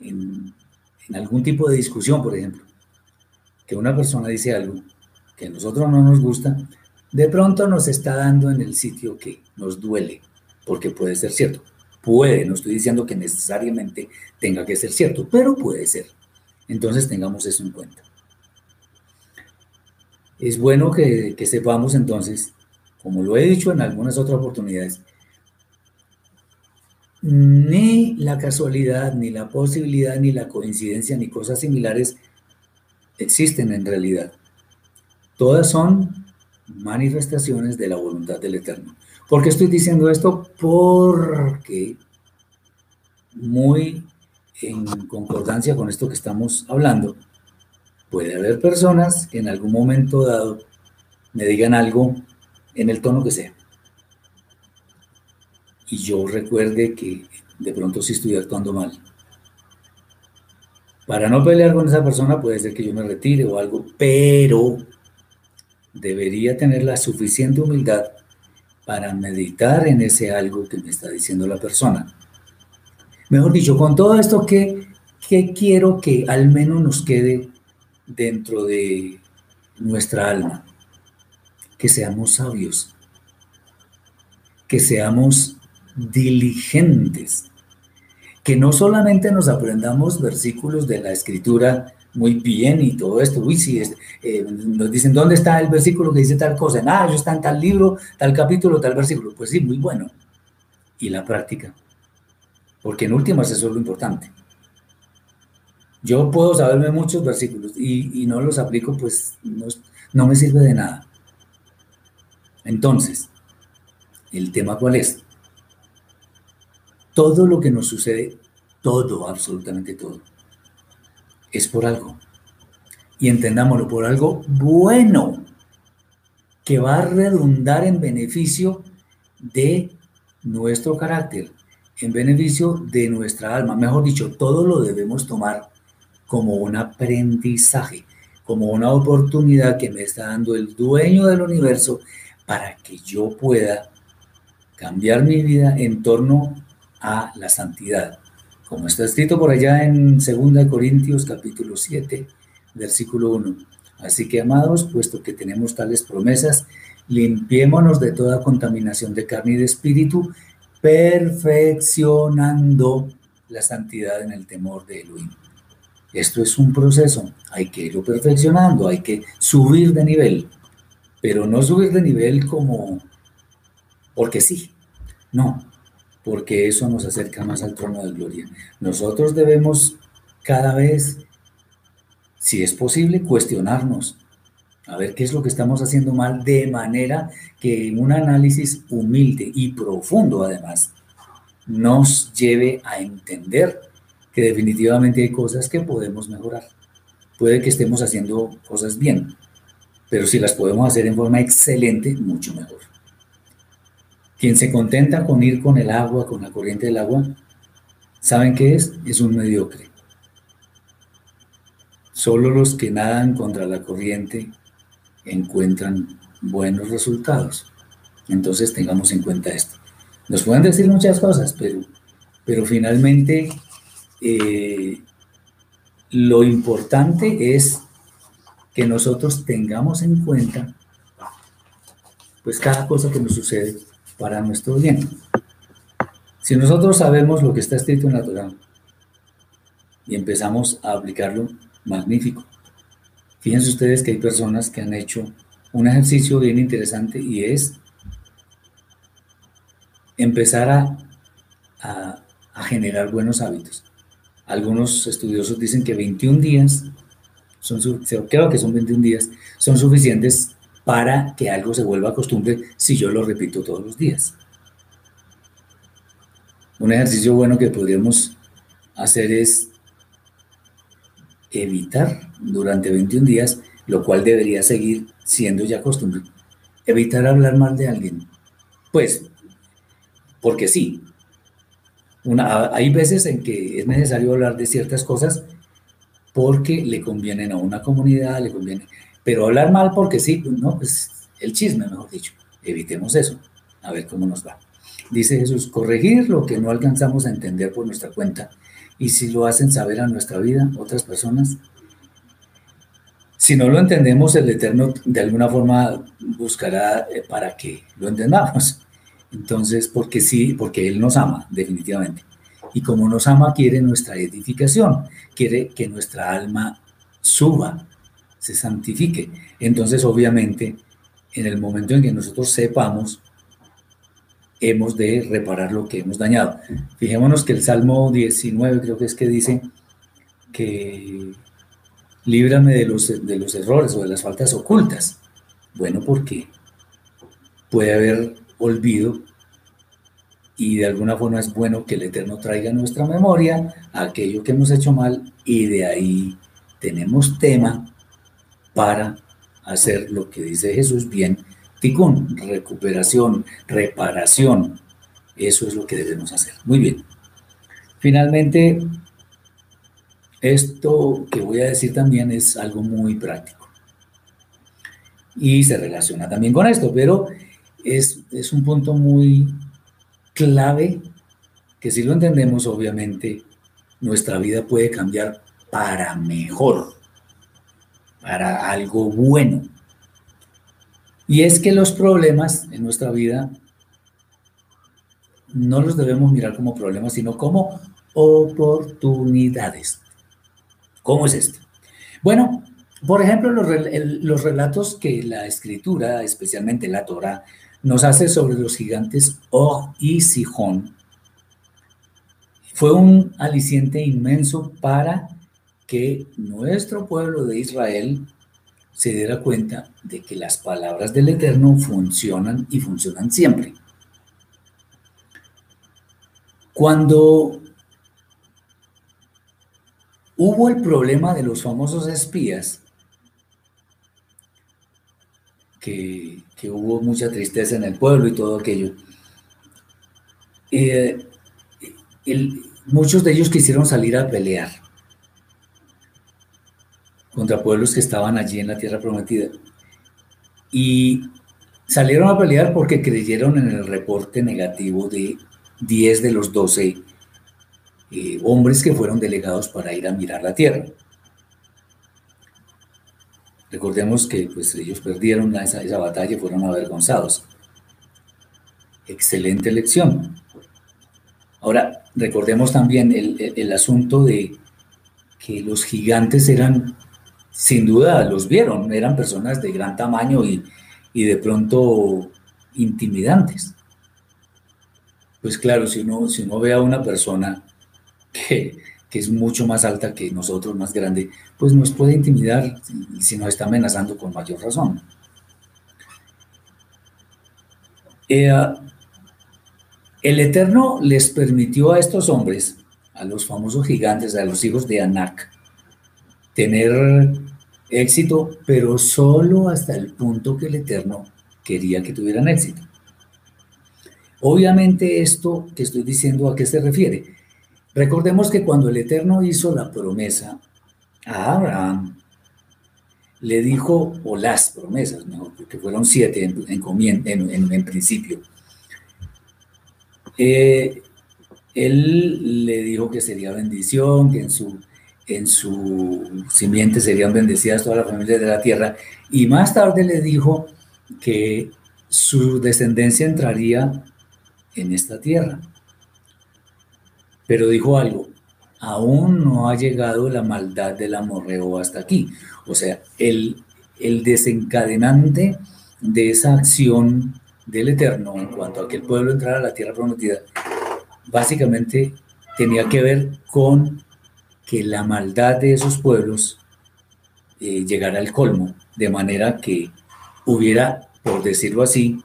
en, en algún tipo de discusión, por ejemplo, que una persona dice algo que a nosotros no nos gusta, de pronto nos está dando en el sitio que nos duele, porque puede ser cierto. Puede, no estoy diciendo que necesariamente tenga que ser cierto, pero puede ser. Entonces tengamos eso en cuenta. Es bueno que, que sepamos entonces, como lo he dicho en algunas otras oportunidades, ni la casualidad, ni la posibilidad, ni la coincidencia, ni cosas similares existen en realidad. Todas son manifestaciones de la voluntad del Eterno. ¿Por qué estoy diciendo esto? Porque muy en concordancia con esto que estamos hablando, puede haber personas que en algún momento dado me digan algo en el tono que sea. Y yo recuerde que de pronto sí estoy actuando mal. Para no pelear con esa persona puede ser que yo me retire o algo, pero debería tener la suficiente humildad para meditar en ese algo que me está diciendo la persona. Mejor dicho, con todo esto, ¿qué, qué quiero que al menos nos quede dentro de nuestra alma? Que seamos sabios, que seamos diligentes, que no solamente nos aprendamos versículos de la escritura muy bien y todo esto. Uy, sí, eh, nos dicen, ¿dónde está el versículo que dice tal cosa? Ah, yo en tal libro, tal capítulo, tal versículo. Pues sí, muy bueno. Y la práctica. Porque en últimas eso es lo importante. Yo puedo saberme muchos versículos y, no los aplico, pues no, no me sirve de nada. Entonces, ¿el tema cuál es? Todo lo que nos sucede, todo, absolutamente todo, es por algo. Y entendámoslo, por algo bueno, que va a redundar en beneficio de nuestro carácter, en beneficio de nuestra alma. Mejor dicho, todo lo debemos tomar como un aprendizaje, como una oportunidad que me está dando el dueño del universo para que yo pueda cambiar mi vida en torno a la santidad, como está escrito por allá en 2 Corintios capítulo 7, versículo 1. Así que, amados, puesto que tenemos tales promesas, limpiémonos de toda contaminación de carne y de espíritu, perfeccionando la santidad en el temor de Elohim. Esto es un proceso, hay que irlo perfeccionando, hay que subir de nivel, pero no subir de nivel como porque sí, no, porque eso nos acerca más al trono de gloria. Nosotros debemos cada vez, si es posible, cuestionarnos, a ver qué es lo que estamos haciendo mal, de manera que un análisis humilde y profundo además nos lleve a entender que definitivamente hay cosas que podemos mejorar. Puede que estemos haciendo cosas bien, pero si las podemos hacer en forma excelente, mucho mejor. Quien se contenta con ir con el agua, con la corriente del agua, ¿saben qué es? Es un mediocre. Solo los que nadan contra la corriente encuentran buenos resultados. Entonces tengamos en cuenta esto. Nos pueden decir muchas cosas, pero, pero finalmente eh, lo importante es que nosotros tengamos en cuenta pues cada cosa que nos sucede para nuestro bien. Si nosotros sabemos lo que está escrito en la Torah y empezamos a aplicarlo, magnífico. Fíjense ustedes que hay personas que han hecho un ejercicio bien interesante y es empezar a, generar buenos hábitos. Algunos estudiosos dicen que 21 días, son, creo que son 21 días, son suficientes para que algo se vuelva costumbre si yo lo repito todos los días. Un ejercicio bueno que podríamos hacer es evitar durante 21 días lo cual debería seguir siendo ya costumbre. Evitar hablar mal de alguien. Pues, porque sí. Hay veces en que es necesario hablar de ciertas cosas porque le convienen a una comunidad, le conviene. Pero hablar mal porque sí, no, pues el chisme, mejor dicho. Evitemos eso. A ver cómo nos va. Dice Jesús, corregir lo que no alcanzamos a entender por nuestra cuenta. Y si lo hacen saber a nuestra vida otras personas, si no lo entendemos, el Eterno de alguna forma buscará eh, para que lo entendamos. Entonces, porque sí, porque Él nos ama, definitivamente. Y como nos ama, quiere nuestra edificación, quiere que nuestra alma suba, se santifique. Entonces, obviamente, en el momento en que nosotros sepamos, hemos de reparar lo que hemos dañado. Fijémonos que el Salmo 19 creo que es que dice que líbrame de los, de los errores o de las faltas ocultas. Bueno, porque puede haber olvido y de alguna forma es bueno que el Eterno traiga a nuestra memoria aquello que hemos hecho mal y de ahí tenemos tema para hacer lo que dice Jesús bien Ticún, recuperación, reparación. Eso es lo que debemos hacer. Muy bien. Finalmente, esto que voy a decir también es algo muy práctico. Y se relaciona también con esto, pero es, es un punto muy clave que si lo entendemos, obviamente, nuestra vida puede cambiar para mejor, para algo bueno. Y es que los problemas en nuestra vida no los debemos mirar como problemas, sino como oportunidades. ¿Cómo es esto? Bueno, por ejemplo, los, relatos que la escritura, especialmente la Torah, nos hace sobre los gigantes Og y Sihón, fue un aliciente inmenso para que nuestro pueblo de Israel se diera cuenta de que las palabras del Eterno funcionan y funcionan siempre. Cuando hubo el problema de los famosos espías, que, hubo mucha tristeza en el pueblo y todo aquello, eh, muchos de ellos quisieron salir a pelear contra pueblos que estaban allí en la tierra prometida. Y salieron a pelear porque creyeron en el reporte negativo de 10 de los 12 eh, hombres que fueron delegados para ir a mirar la tierra. Recordemos que pues, ellos perdieron esa, esa batalla y fueron avergonzados. Excelente lección. Ahora, recordemos también el, el asunto de que los gigantes eran sin duda los vieron, eran personas de gran tamaño y, de pronto intimidantes. Pues claro, si uno, si uno ve a una persona que, es mucho más alta que nosotros, más grande, pues nos puede intimidar y si nos está amenazando con mayor razón. Eh, el Eterno les permitió a estos hombres, a los famosos gigantes, a los hijos de Anak, tener éxito, pero solo hasta el punto que el Eterno quería que tuvieran éxito. Obviamente esto que estoy diciendo a qué se refiere. Recordemos que cuando el Eterno hizo la promesa a Abraham, le dijo, o las promesas, ¿no? porque fueron siete en, principio, eh, él le dijo que sería bendición, que en su en su simiente serían bendecidas todas las familias de la tierra. Y más tarde le dijo que su descendencia entraría en esta tierra. Pero dijo algo, aún no ha llegado la maldad del amorreo hasta aquí. O sea, el, el desencadenante de esa acción del Eterno en cuanto a que el pueblo entrara a la tierra prometida, básicamente tenía que ver con que la maldad de esos pueblos eh, llegara al colmo, de manera que hubiera, por decirlo así,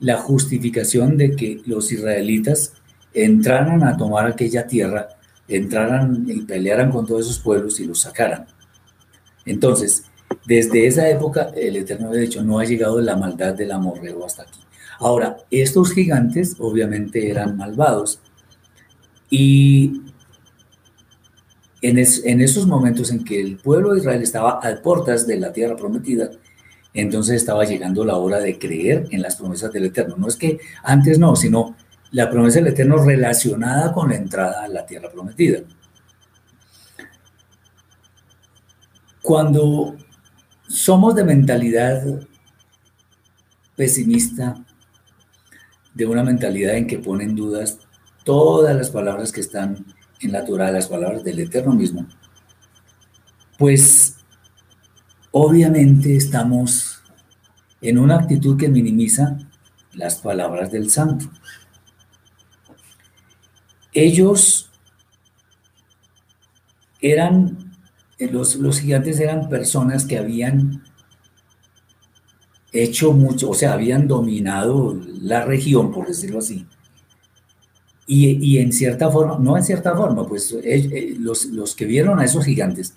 la justificación de que los israelitas entraran a tomar aquella tierra, entraran y pelearan con todos esos pueblos y los sacaran. Entonces, Desde esa época, el Eterno había dicho, no ha llegado la maldad del amorreo hasta aquí. Ahora, estos gigantes obviamente eran malvados y en, esos momentos en que el pueblo de Israel estaba a puertas de la tierra prometida, entonces estaba llegando la hora de creer en las promesas del Eterno. No es que antes no, sino la promesa del Eterno relacionada con la entrada a la tierra prometida. Cuando somos de mentalidad pesimista, de una mentalidad en que ponen dudas todas las palabras que están en la Torah, las palabras del Eterno mismo, pues obviamente estamos en una actitud que minimiza las palabras del santo. Ellos eran, los, los gigantes eran personas que habían hecho mucho, o sea, habían dominado la región, por decirlo así. Y, y en cierta forma, no en cierta forma, pues eh, eh, los, los que vieron a esos gigantes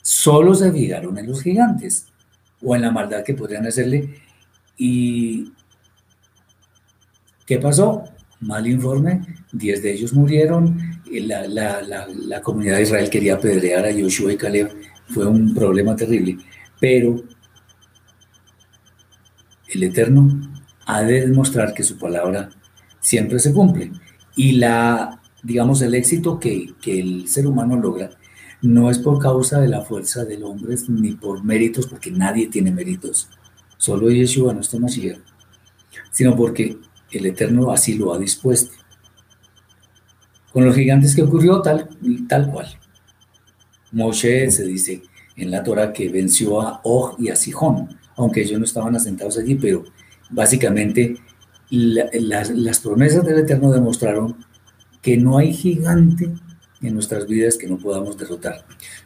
solo se fijaron en los gigantes o en la maldad que podrían hacerle. ¿Y qué pasó? Mal informe, diez de ellos murieron, la, la, la, la comunidad de Israel quería apedrear a Joshua y Caleb, fue un problema terrible, pero el Eterno ha de demostrar que su palabra siempre se cumple. Y la, digamos, el éxito que, que el ser humano logra no es por causa de la fuerza del hombre ni por méritos, porque nadie tiene méritos. Solo Yeshua, nuestro Mashiach, sino porque el Eterno así lo ha dispuesto. Con los gigantes que ocurrió tal, tal cual. Moshe se dice en la Torah que venció a Og y a Sijón, aunque ellos no estaban asentados allí, pero básicamente las promesas del Eterno demostraron que no hay gigante en nuestras vidas que no podamos derrotar.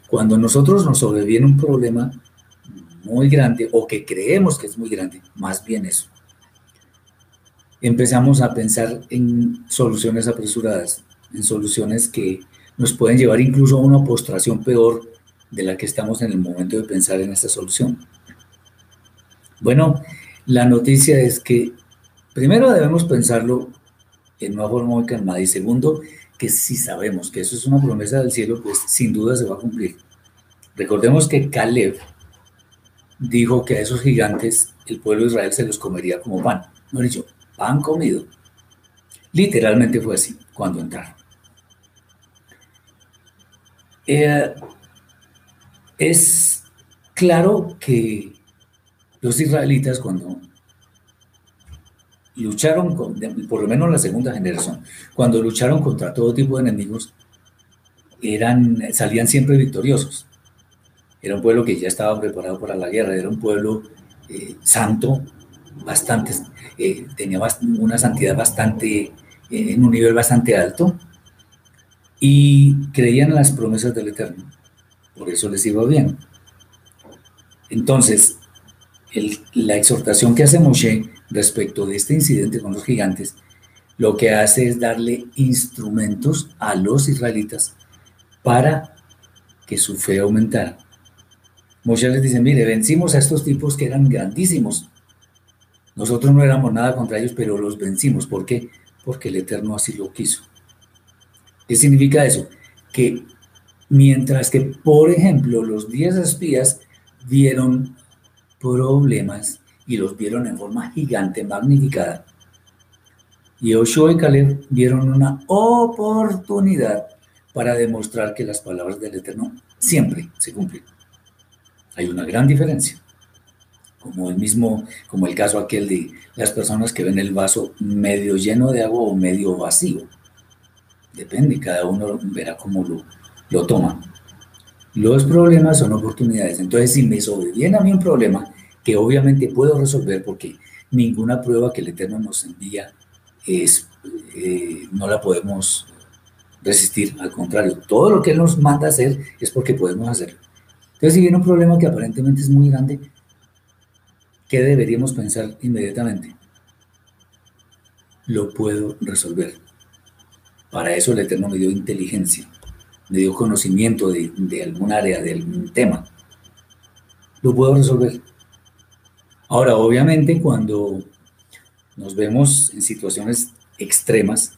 Cuando nosotros nos sobreviene un problema muy grande o que creemos que es muy grande, más bien eso, empezamos a pensar en soluciones apresuradas, en soluciones que nos pueden llevar incluso a una postración peor de la que estamos en el momento de pensar en esta solución. Bueno, la noticia es que primero debemos pensarlo en una forma muy calmada y segundo, que si sabemos que eso es una promesa del cielo, pues sin duda se va a cumplir. Recordemos que Caleb dijo que a esos gigantes el pueblo de Israel se los comería como pan. No dicho, pan comido. Literalmente fue así cuando entraron. Eh, es claro que los israelitas cuando lucharon, por lo menos la segunda generación, cuando lucharon contra todo tipo de enemigos, eran, salían siempre victoriosos. Era un pueblo que ya estaba preparado para la guerra, era un pueblo eh, santo, bastante, eh, tenía una santidad bastante, eh, en un nivel bastante alto, y creían en las promesas del Eterno. Por eso les iba bien. Entonces, la exhortación que hace Moshe respecto de este incidente con los gigantes, lo que hace es darle instrumentos a los israelitas para que su fe aumentara. Moshe les dice, mire, vencimos a estos tipos que eran grandísimos. Nosotros no éramos nada contra ellos, pero los vencimos. ¿Por qué? Porque el Eterno así lo quiso. ¿Qué significa eso? Que mientras que, por ejemplo, los diez espías vieron problemas y los vieron en forma gigante, magnificada. Y Oshua y Caleb vieron una oportunidad para demostrar que las palabras del Eterno siempre se cumplen. Hay una gran diferencia. Como el mismo, como el caso aquel de las personas que ven el vaso medio lleno de agua o medio vacío. Depende, cada uno verá cómo lo, lo toma. Los problemas son oportunidades. Entonces, si me sobreviene a mí un problema, que obviamente puedo resolver porque ninguna prueba que el Eterno nos envía es, eh, no la podemos resistir, al contrario, todo lo que Él nos manda hacer es porque podemos hacerlo. Entonces, si viene un problema que aparentemente es muy grande, ¿qué deberíamos pensar inmediatamente? Lo puedo resolver. Para eso el Eterno me dio inteligencia, me dio conocimiento de, de algún área, de algún tema lo puedo resolver. Ahora, obviamente, cuando nos vemos en situaciones extremas,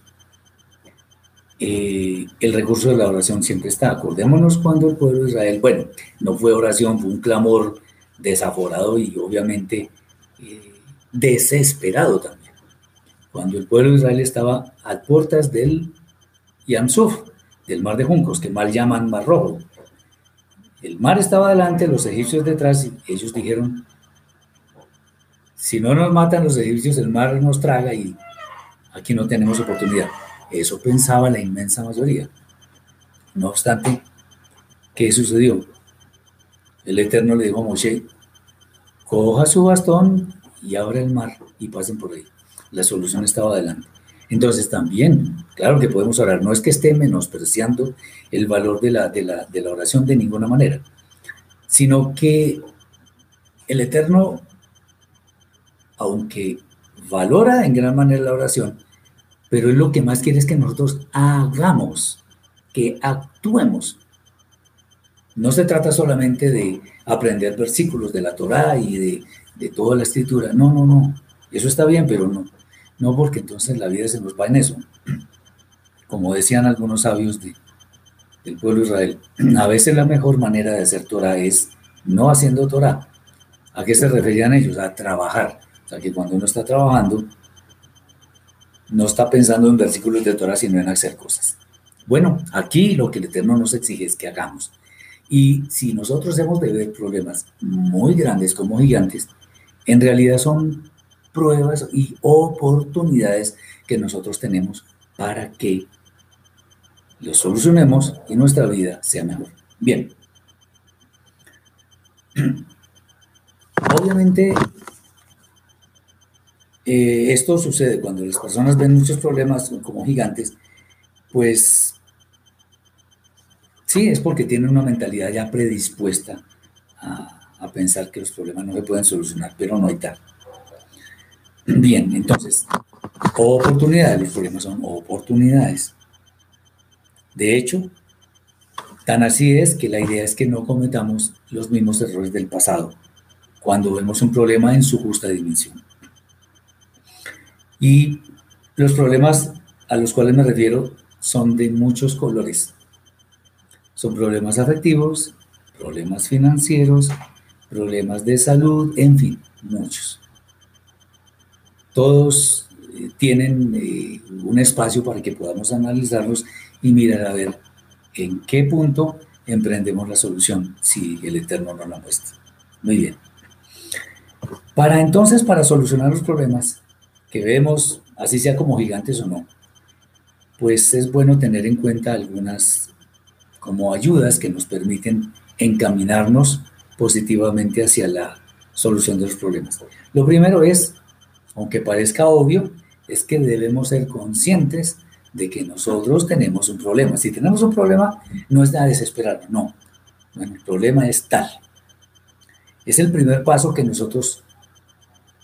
eh, el recurso de la oración siempre está. Acordémonos cuando el pueblo de Israel, bueno, no fue oración, fue un clamor desaforado y obviamente eh, desesperado también. Cuando el pueblo de Israel estaba a puertas del Yamsuf, del mar de Juncos, que mal llaman Mar Rojo. El mar estaba adelante, los egipcios detrás, y ellos dijeron, si no nos matan los egipcios, el mar nos traga y aquí no tenemos oportunidad. Eso pensaba la inmensa mayoría. No obstante, ¿qué sucedió? El Eterno le dijo a Moshe, coja su bastón y abra el mar y pasen por ahí. La solución estaba adelante. Entonces también, claro que podemos orar, no es que esté menospreciando el valor de la, de la, de la oración de ninguna manera, sino que el Eterno, aunque valora en gran manera la oración, pero él lo que más quiere es que nosotros hagamos, que actuemos. No se trata solamente de aprender versículos de la Torá y de, de toda la escritura. No, no, no. Eso está bien, pero no. No porque entonces la vida se nos va en eso. Como decían algunos sabios del pueblo de Israel, a veces la mejor manera de hacer Torah es no haciendo Torah. ¿A qué se referían ellos? A trabajar. Sea, que cuando uno está trabajando, no está pensando en versículos de Torah, sino en hacer cosas. Bueno, aquí lo que el Eterno nos exige es que hagamos. Y si nosotros hemos de ver problemas muy grandes como gigantes, en realidad son pruebas y oportunidades que nosotros tenemos para que los solucionemos y nuestra vida sea mejor. Bien. Obviamente, eh, esto sucede cuando las personas ven muchos problemas como gigantes, pues sí, es porque tienen una mentalidad ya predispuesta a, a pensar que los problemas no se pueden solucionar, pero no hay tal. Bien, entonces, oportunidades, los problemas son oportunidades. De hecho, tan así es que la idea es que no cometamos los mismos errores del pasado cuando vemos un problema en su justa dimensión. Y los problemas a los cuales me refiero son de muchos colores. Son problemas afectivos, problemas financieros, problemas de salud, en fin, muchos todos eh, tienen eh, un espacio para que podamos analizarlos y mirar a ver en qué punto emprendemos la solución, si el Eterno nos la muestra. Muy bien. Para entonces, para solucionar los problemas que vemos, así sea como gigantes o no, pues es bueno tener en cuenta algunas como ayudas que nos permiten encaminarnos positivamente hacia la solución de los problemas. Lo primero es aunque parezca obvio, es que debemos ser conscientes de que nosotros tenemos un problema. Si tenemos un problema, no es nada desesperado, no. el problema es tal. Es el primer paso que nosotros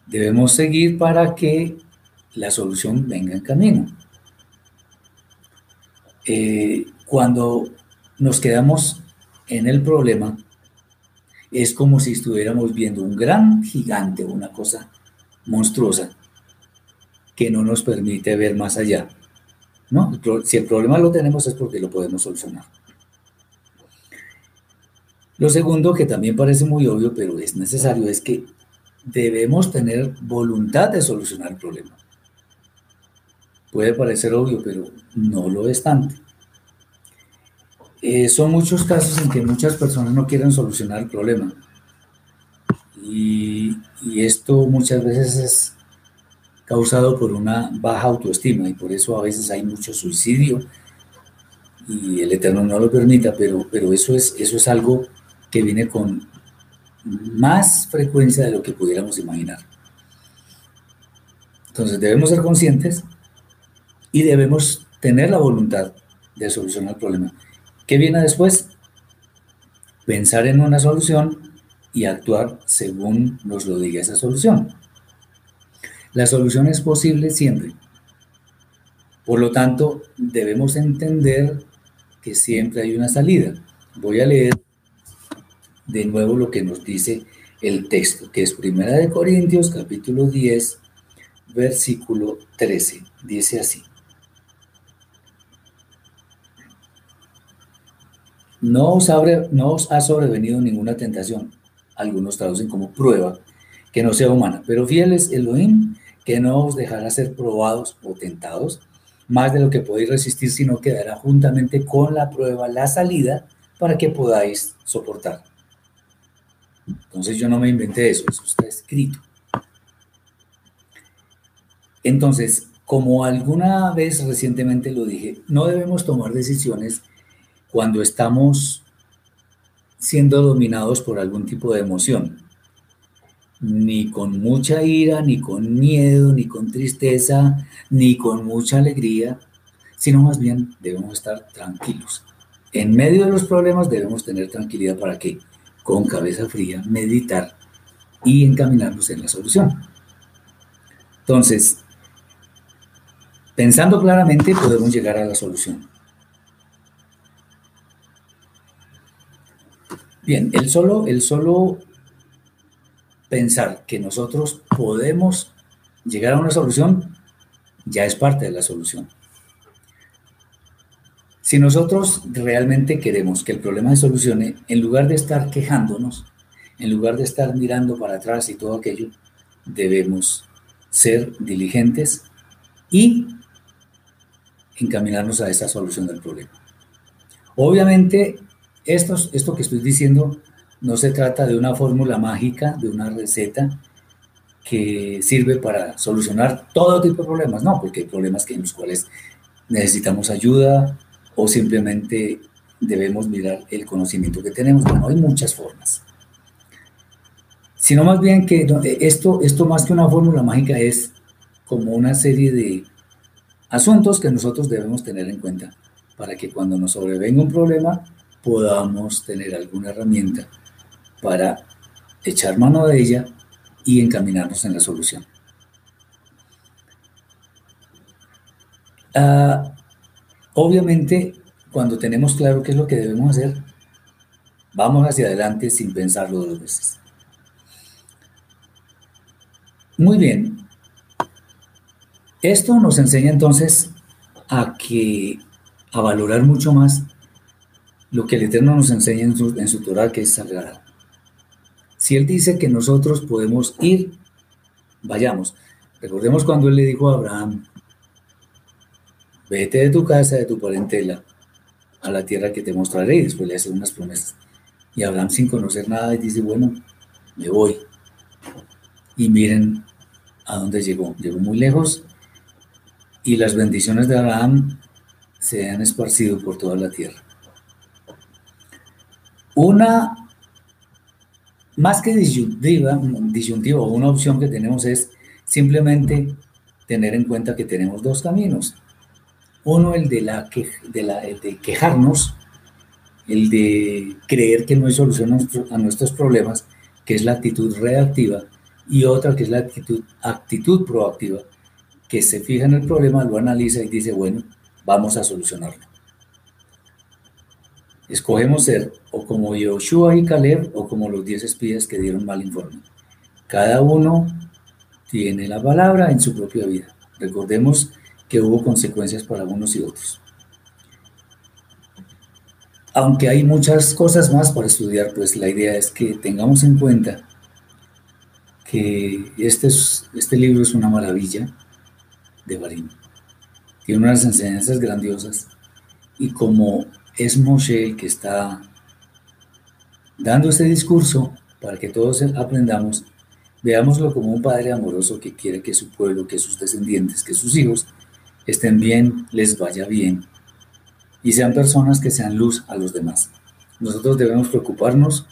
debemos seguir para que la solución venga en camino. Eh, cuando nos quedamos en el problema, es como si estuviéramos viendo un gran gigante, una cosa monstruosa que no nos permite ver más allá. ¿no? Si el problema lo tenemos es porque lo podemos solucionar. Lo segundo, que también parece muy obvio, pero es necesario, es que debemos tener voluntad de solucionar el problema. Puede parecer obvio, pero no lo es tanto. Eh, son muchos casos en que muchas personas no quieren solucionar el problema y, esto muchas veces es causado por una baja autoestima y por eso a veces hay mucho suicidio y el Eterno no lo permita, pero, pero eso, es, eso es algo que viene con más frecuencia de lo que pudiéramos imaginar. Entonces debemos ser conscientes y debemos tener la voluntad de solucionar el problema. ¿Qué viene después? Pensar en una solución y actuar según nos lo diga esa solución. La solución es posible siempre. Por lo tanto, debemos entender que siempre hay una salida. Voy a leer de nuevo lo que nos dice el texto, que es Primera de Corintios, capítulo 10, versículo 13. Dice así. No os, no os ha sobrevenido ninguna tentación, algunos traducen como prueba, que no sea humana, pero fiel es Elohim, que no os dejará ser probados o tentados más de lo que podéis resistir, sino que dará juntamente con la prueba la salida para que podáis soportar. Entonces yo no me inventé eso, eso está escrito. Entonces, como alguna vez recientemente lo dije, no debemos tomar decisiones cuando estamos siendo dominados por algún tipo de emoción, ni con mucha ira, ni con miedo, ni con tristeza, ni con mucha alegría, sino más bien debemos estar tranquilos. En medio de los problemas debemos tener tranquilidad para que, con cabeza fría, meditar y encaminarnos en la solución. Entonces, pensando claramente podemos llegar a la solución. Bien, el solo, el solo pensar que nosotros podemos llegar a una solución ya es parte de la solución. Si nosotros realmente queremos que el problema se solucione, en lugar de estar quejándonos, en lugar de estar mirando para atrás y todo aquello, debemos ser diligentes y encaminarnos a esa solución del problema. Obviamente, esto, esto que estoy diciendo no se trata de una fórmula mágica, de una receta que sirve para solucionar todo tipo de problemas, no, porque hay problemas en los cuales necesitamos ayuda o simplemente debemos mirar el conocimiento que tenemos. Bueno, hay muchas formas. Sino más bien que esto, esto más que una fórmula mágica es como una serie de asuntos que nosotros debemos tener en cuenta para que cuando nos sobrevenga un problema podamos tener alguna herramienta para echar mano de ella y encaminarnos en la solución. Ah, obviamente, cuando tenemos claro qué es lo que debemos hacer, vamos hacia adelante sin pensarlo dos veces. Muy bien. Esto nos enseña entonces a que a valorar mucho más lo que el Eterno nos enseña en su, en Torah, que es sagrada. Si Él dice que nosotros podemos ir, vayamos. Recordemos cuando Él le dijo a Abraham, vete de tu casa, de tu parentela, a la tierra que te mostraré, y después le hace unas promesas. Y Abraham sin conocer nada dice, bueno, me voy. Y miren a dónde llegó. Llegó muy lejos y las bendiciones de Abraham se han esparcido por toda la tierra. Una más que disyuntiva, disyuntiva una opción que tenemos es simplemente tener en cuenta que tenemos dos caminos. Uno, el de, la de, la, de quejarnos, el de creer que no hay solución a, nuestros problemas, que es la actitud reactiva, y otra que es la actitud, actitud proactiva, que se fija en el problema, lo analiza y dice, bueno, vamos a solucionarlo. Escogemos ser o como Yoshua y Caleb o como los diez espías que dieron mal informe. Cada uno tiene la palabra en su propia vida. Recordemos que hubo consecuencias para unos y otros. Aunque hay muchas cosas más para estudiar, pues la idea es que tengamos en cuenta que este, es, este libro es una maravilla de Barim. Tiene unas enseñanzas grandiosas y como es Moshe el que está dando este discurso para que todos aprendamos, veámoslo como un padre amoroso que quiere que su pueblo, que sus descendientes, que sus hijos estén bien, les vaya bien y sean personas que sean luz a los demás. Nosotros debemos preocuparnos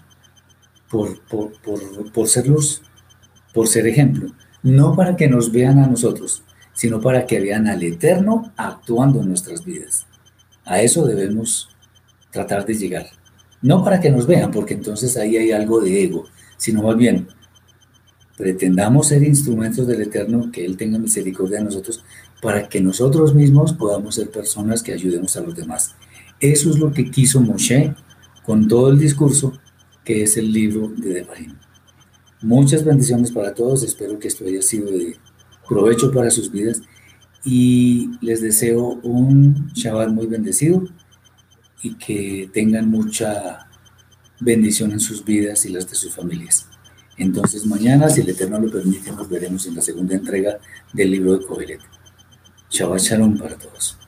por, por, por, por ser luz, por ser ejemplo, no para que nos vean a nosotros, sino para que vean al Eterno actuando en nuestras vidas. A eso debemos tratar de llegar. No para que nos vean, porque entonces ahí hay algo de ego, sino más bien, pretendamos ser instrumentos del Eterno, que Él tenga misericordia de nosotros, para que nosotros mismos podamos ser personas que ayudemos a los demás. Eso es lo que quiso Moshe con todo el discurso que es el libro de Devarim. Muchas bendiciones para todos, espero que esto haya sido de provecho para sus vidas y les deseo un Shabbat muy bendecido y que tengan mucha bendición en sus vidas y las de sus familias. Entonces mañana, si el Eterno lo permite, nos veremos en la segunda entrega del libro de Coelet. Shabbat Shalom para todos.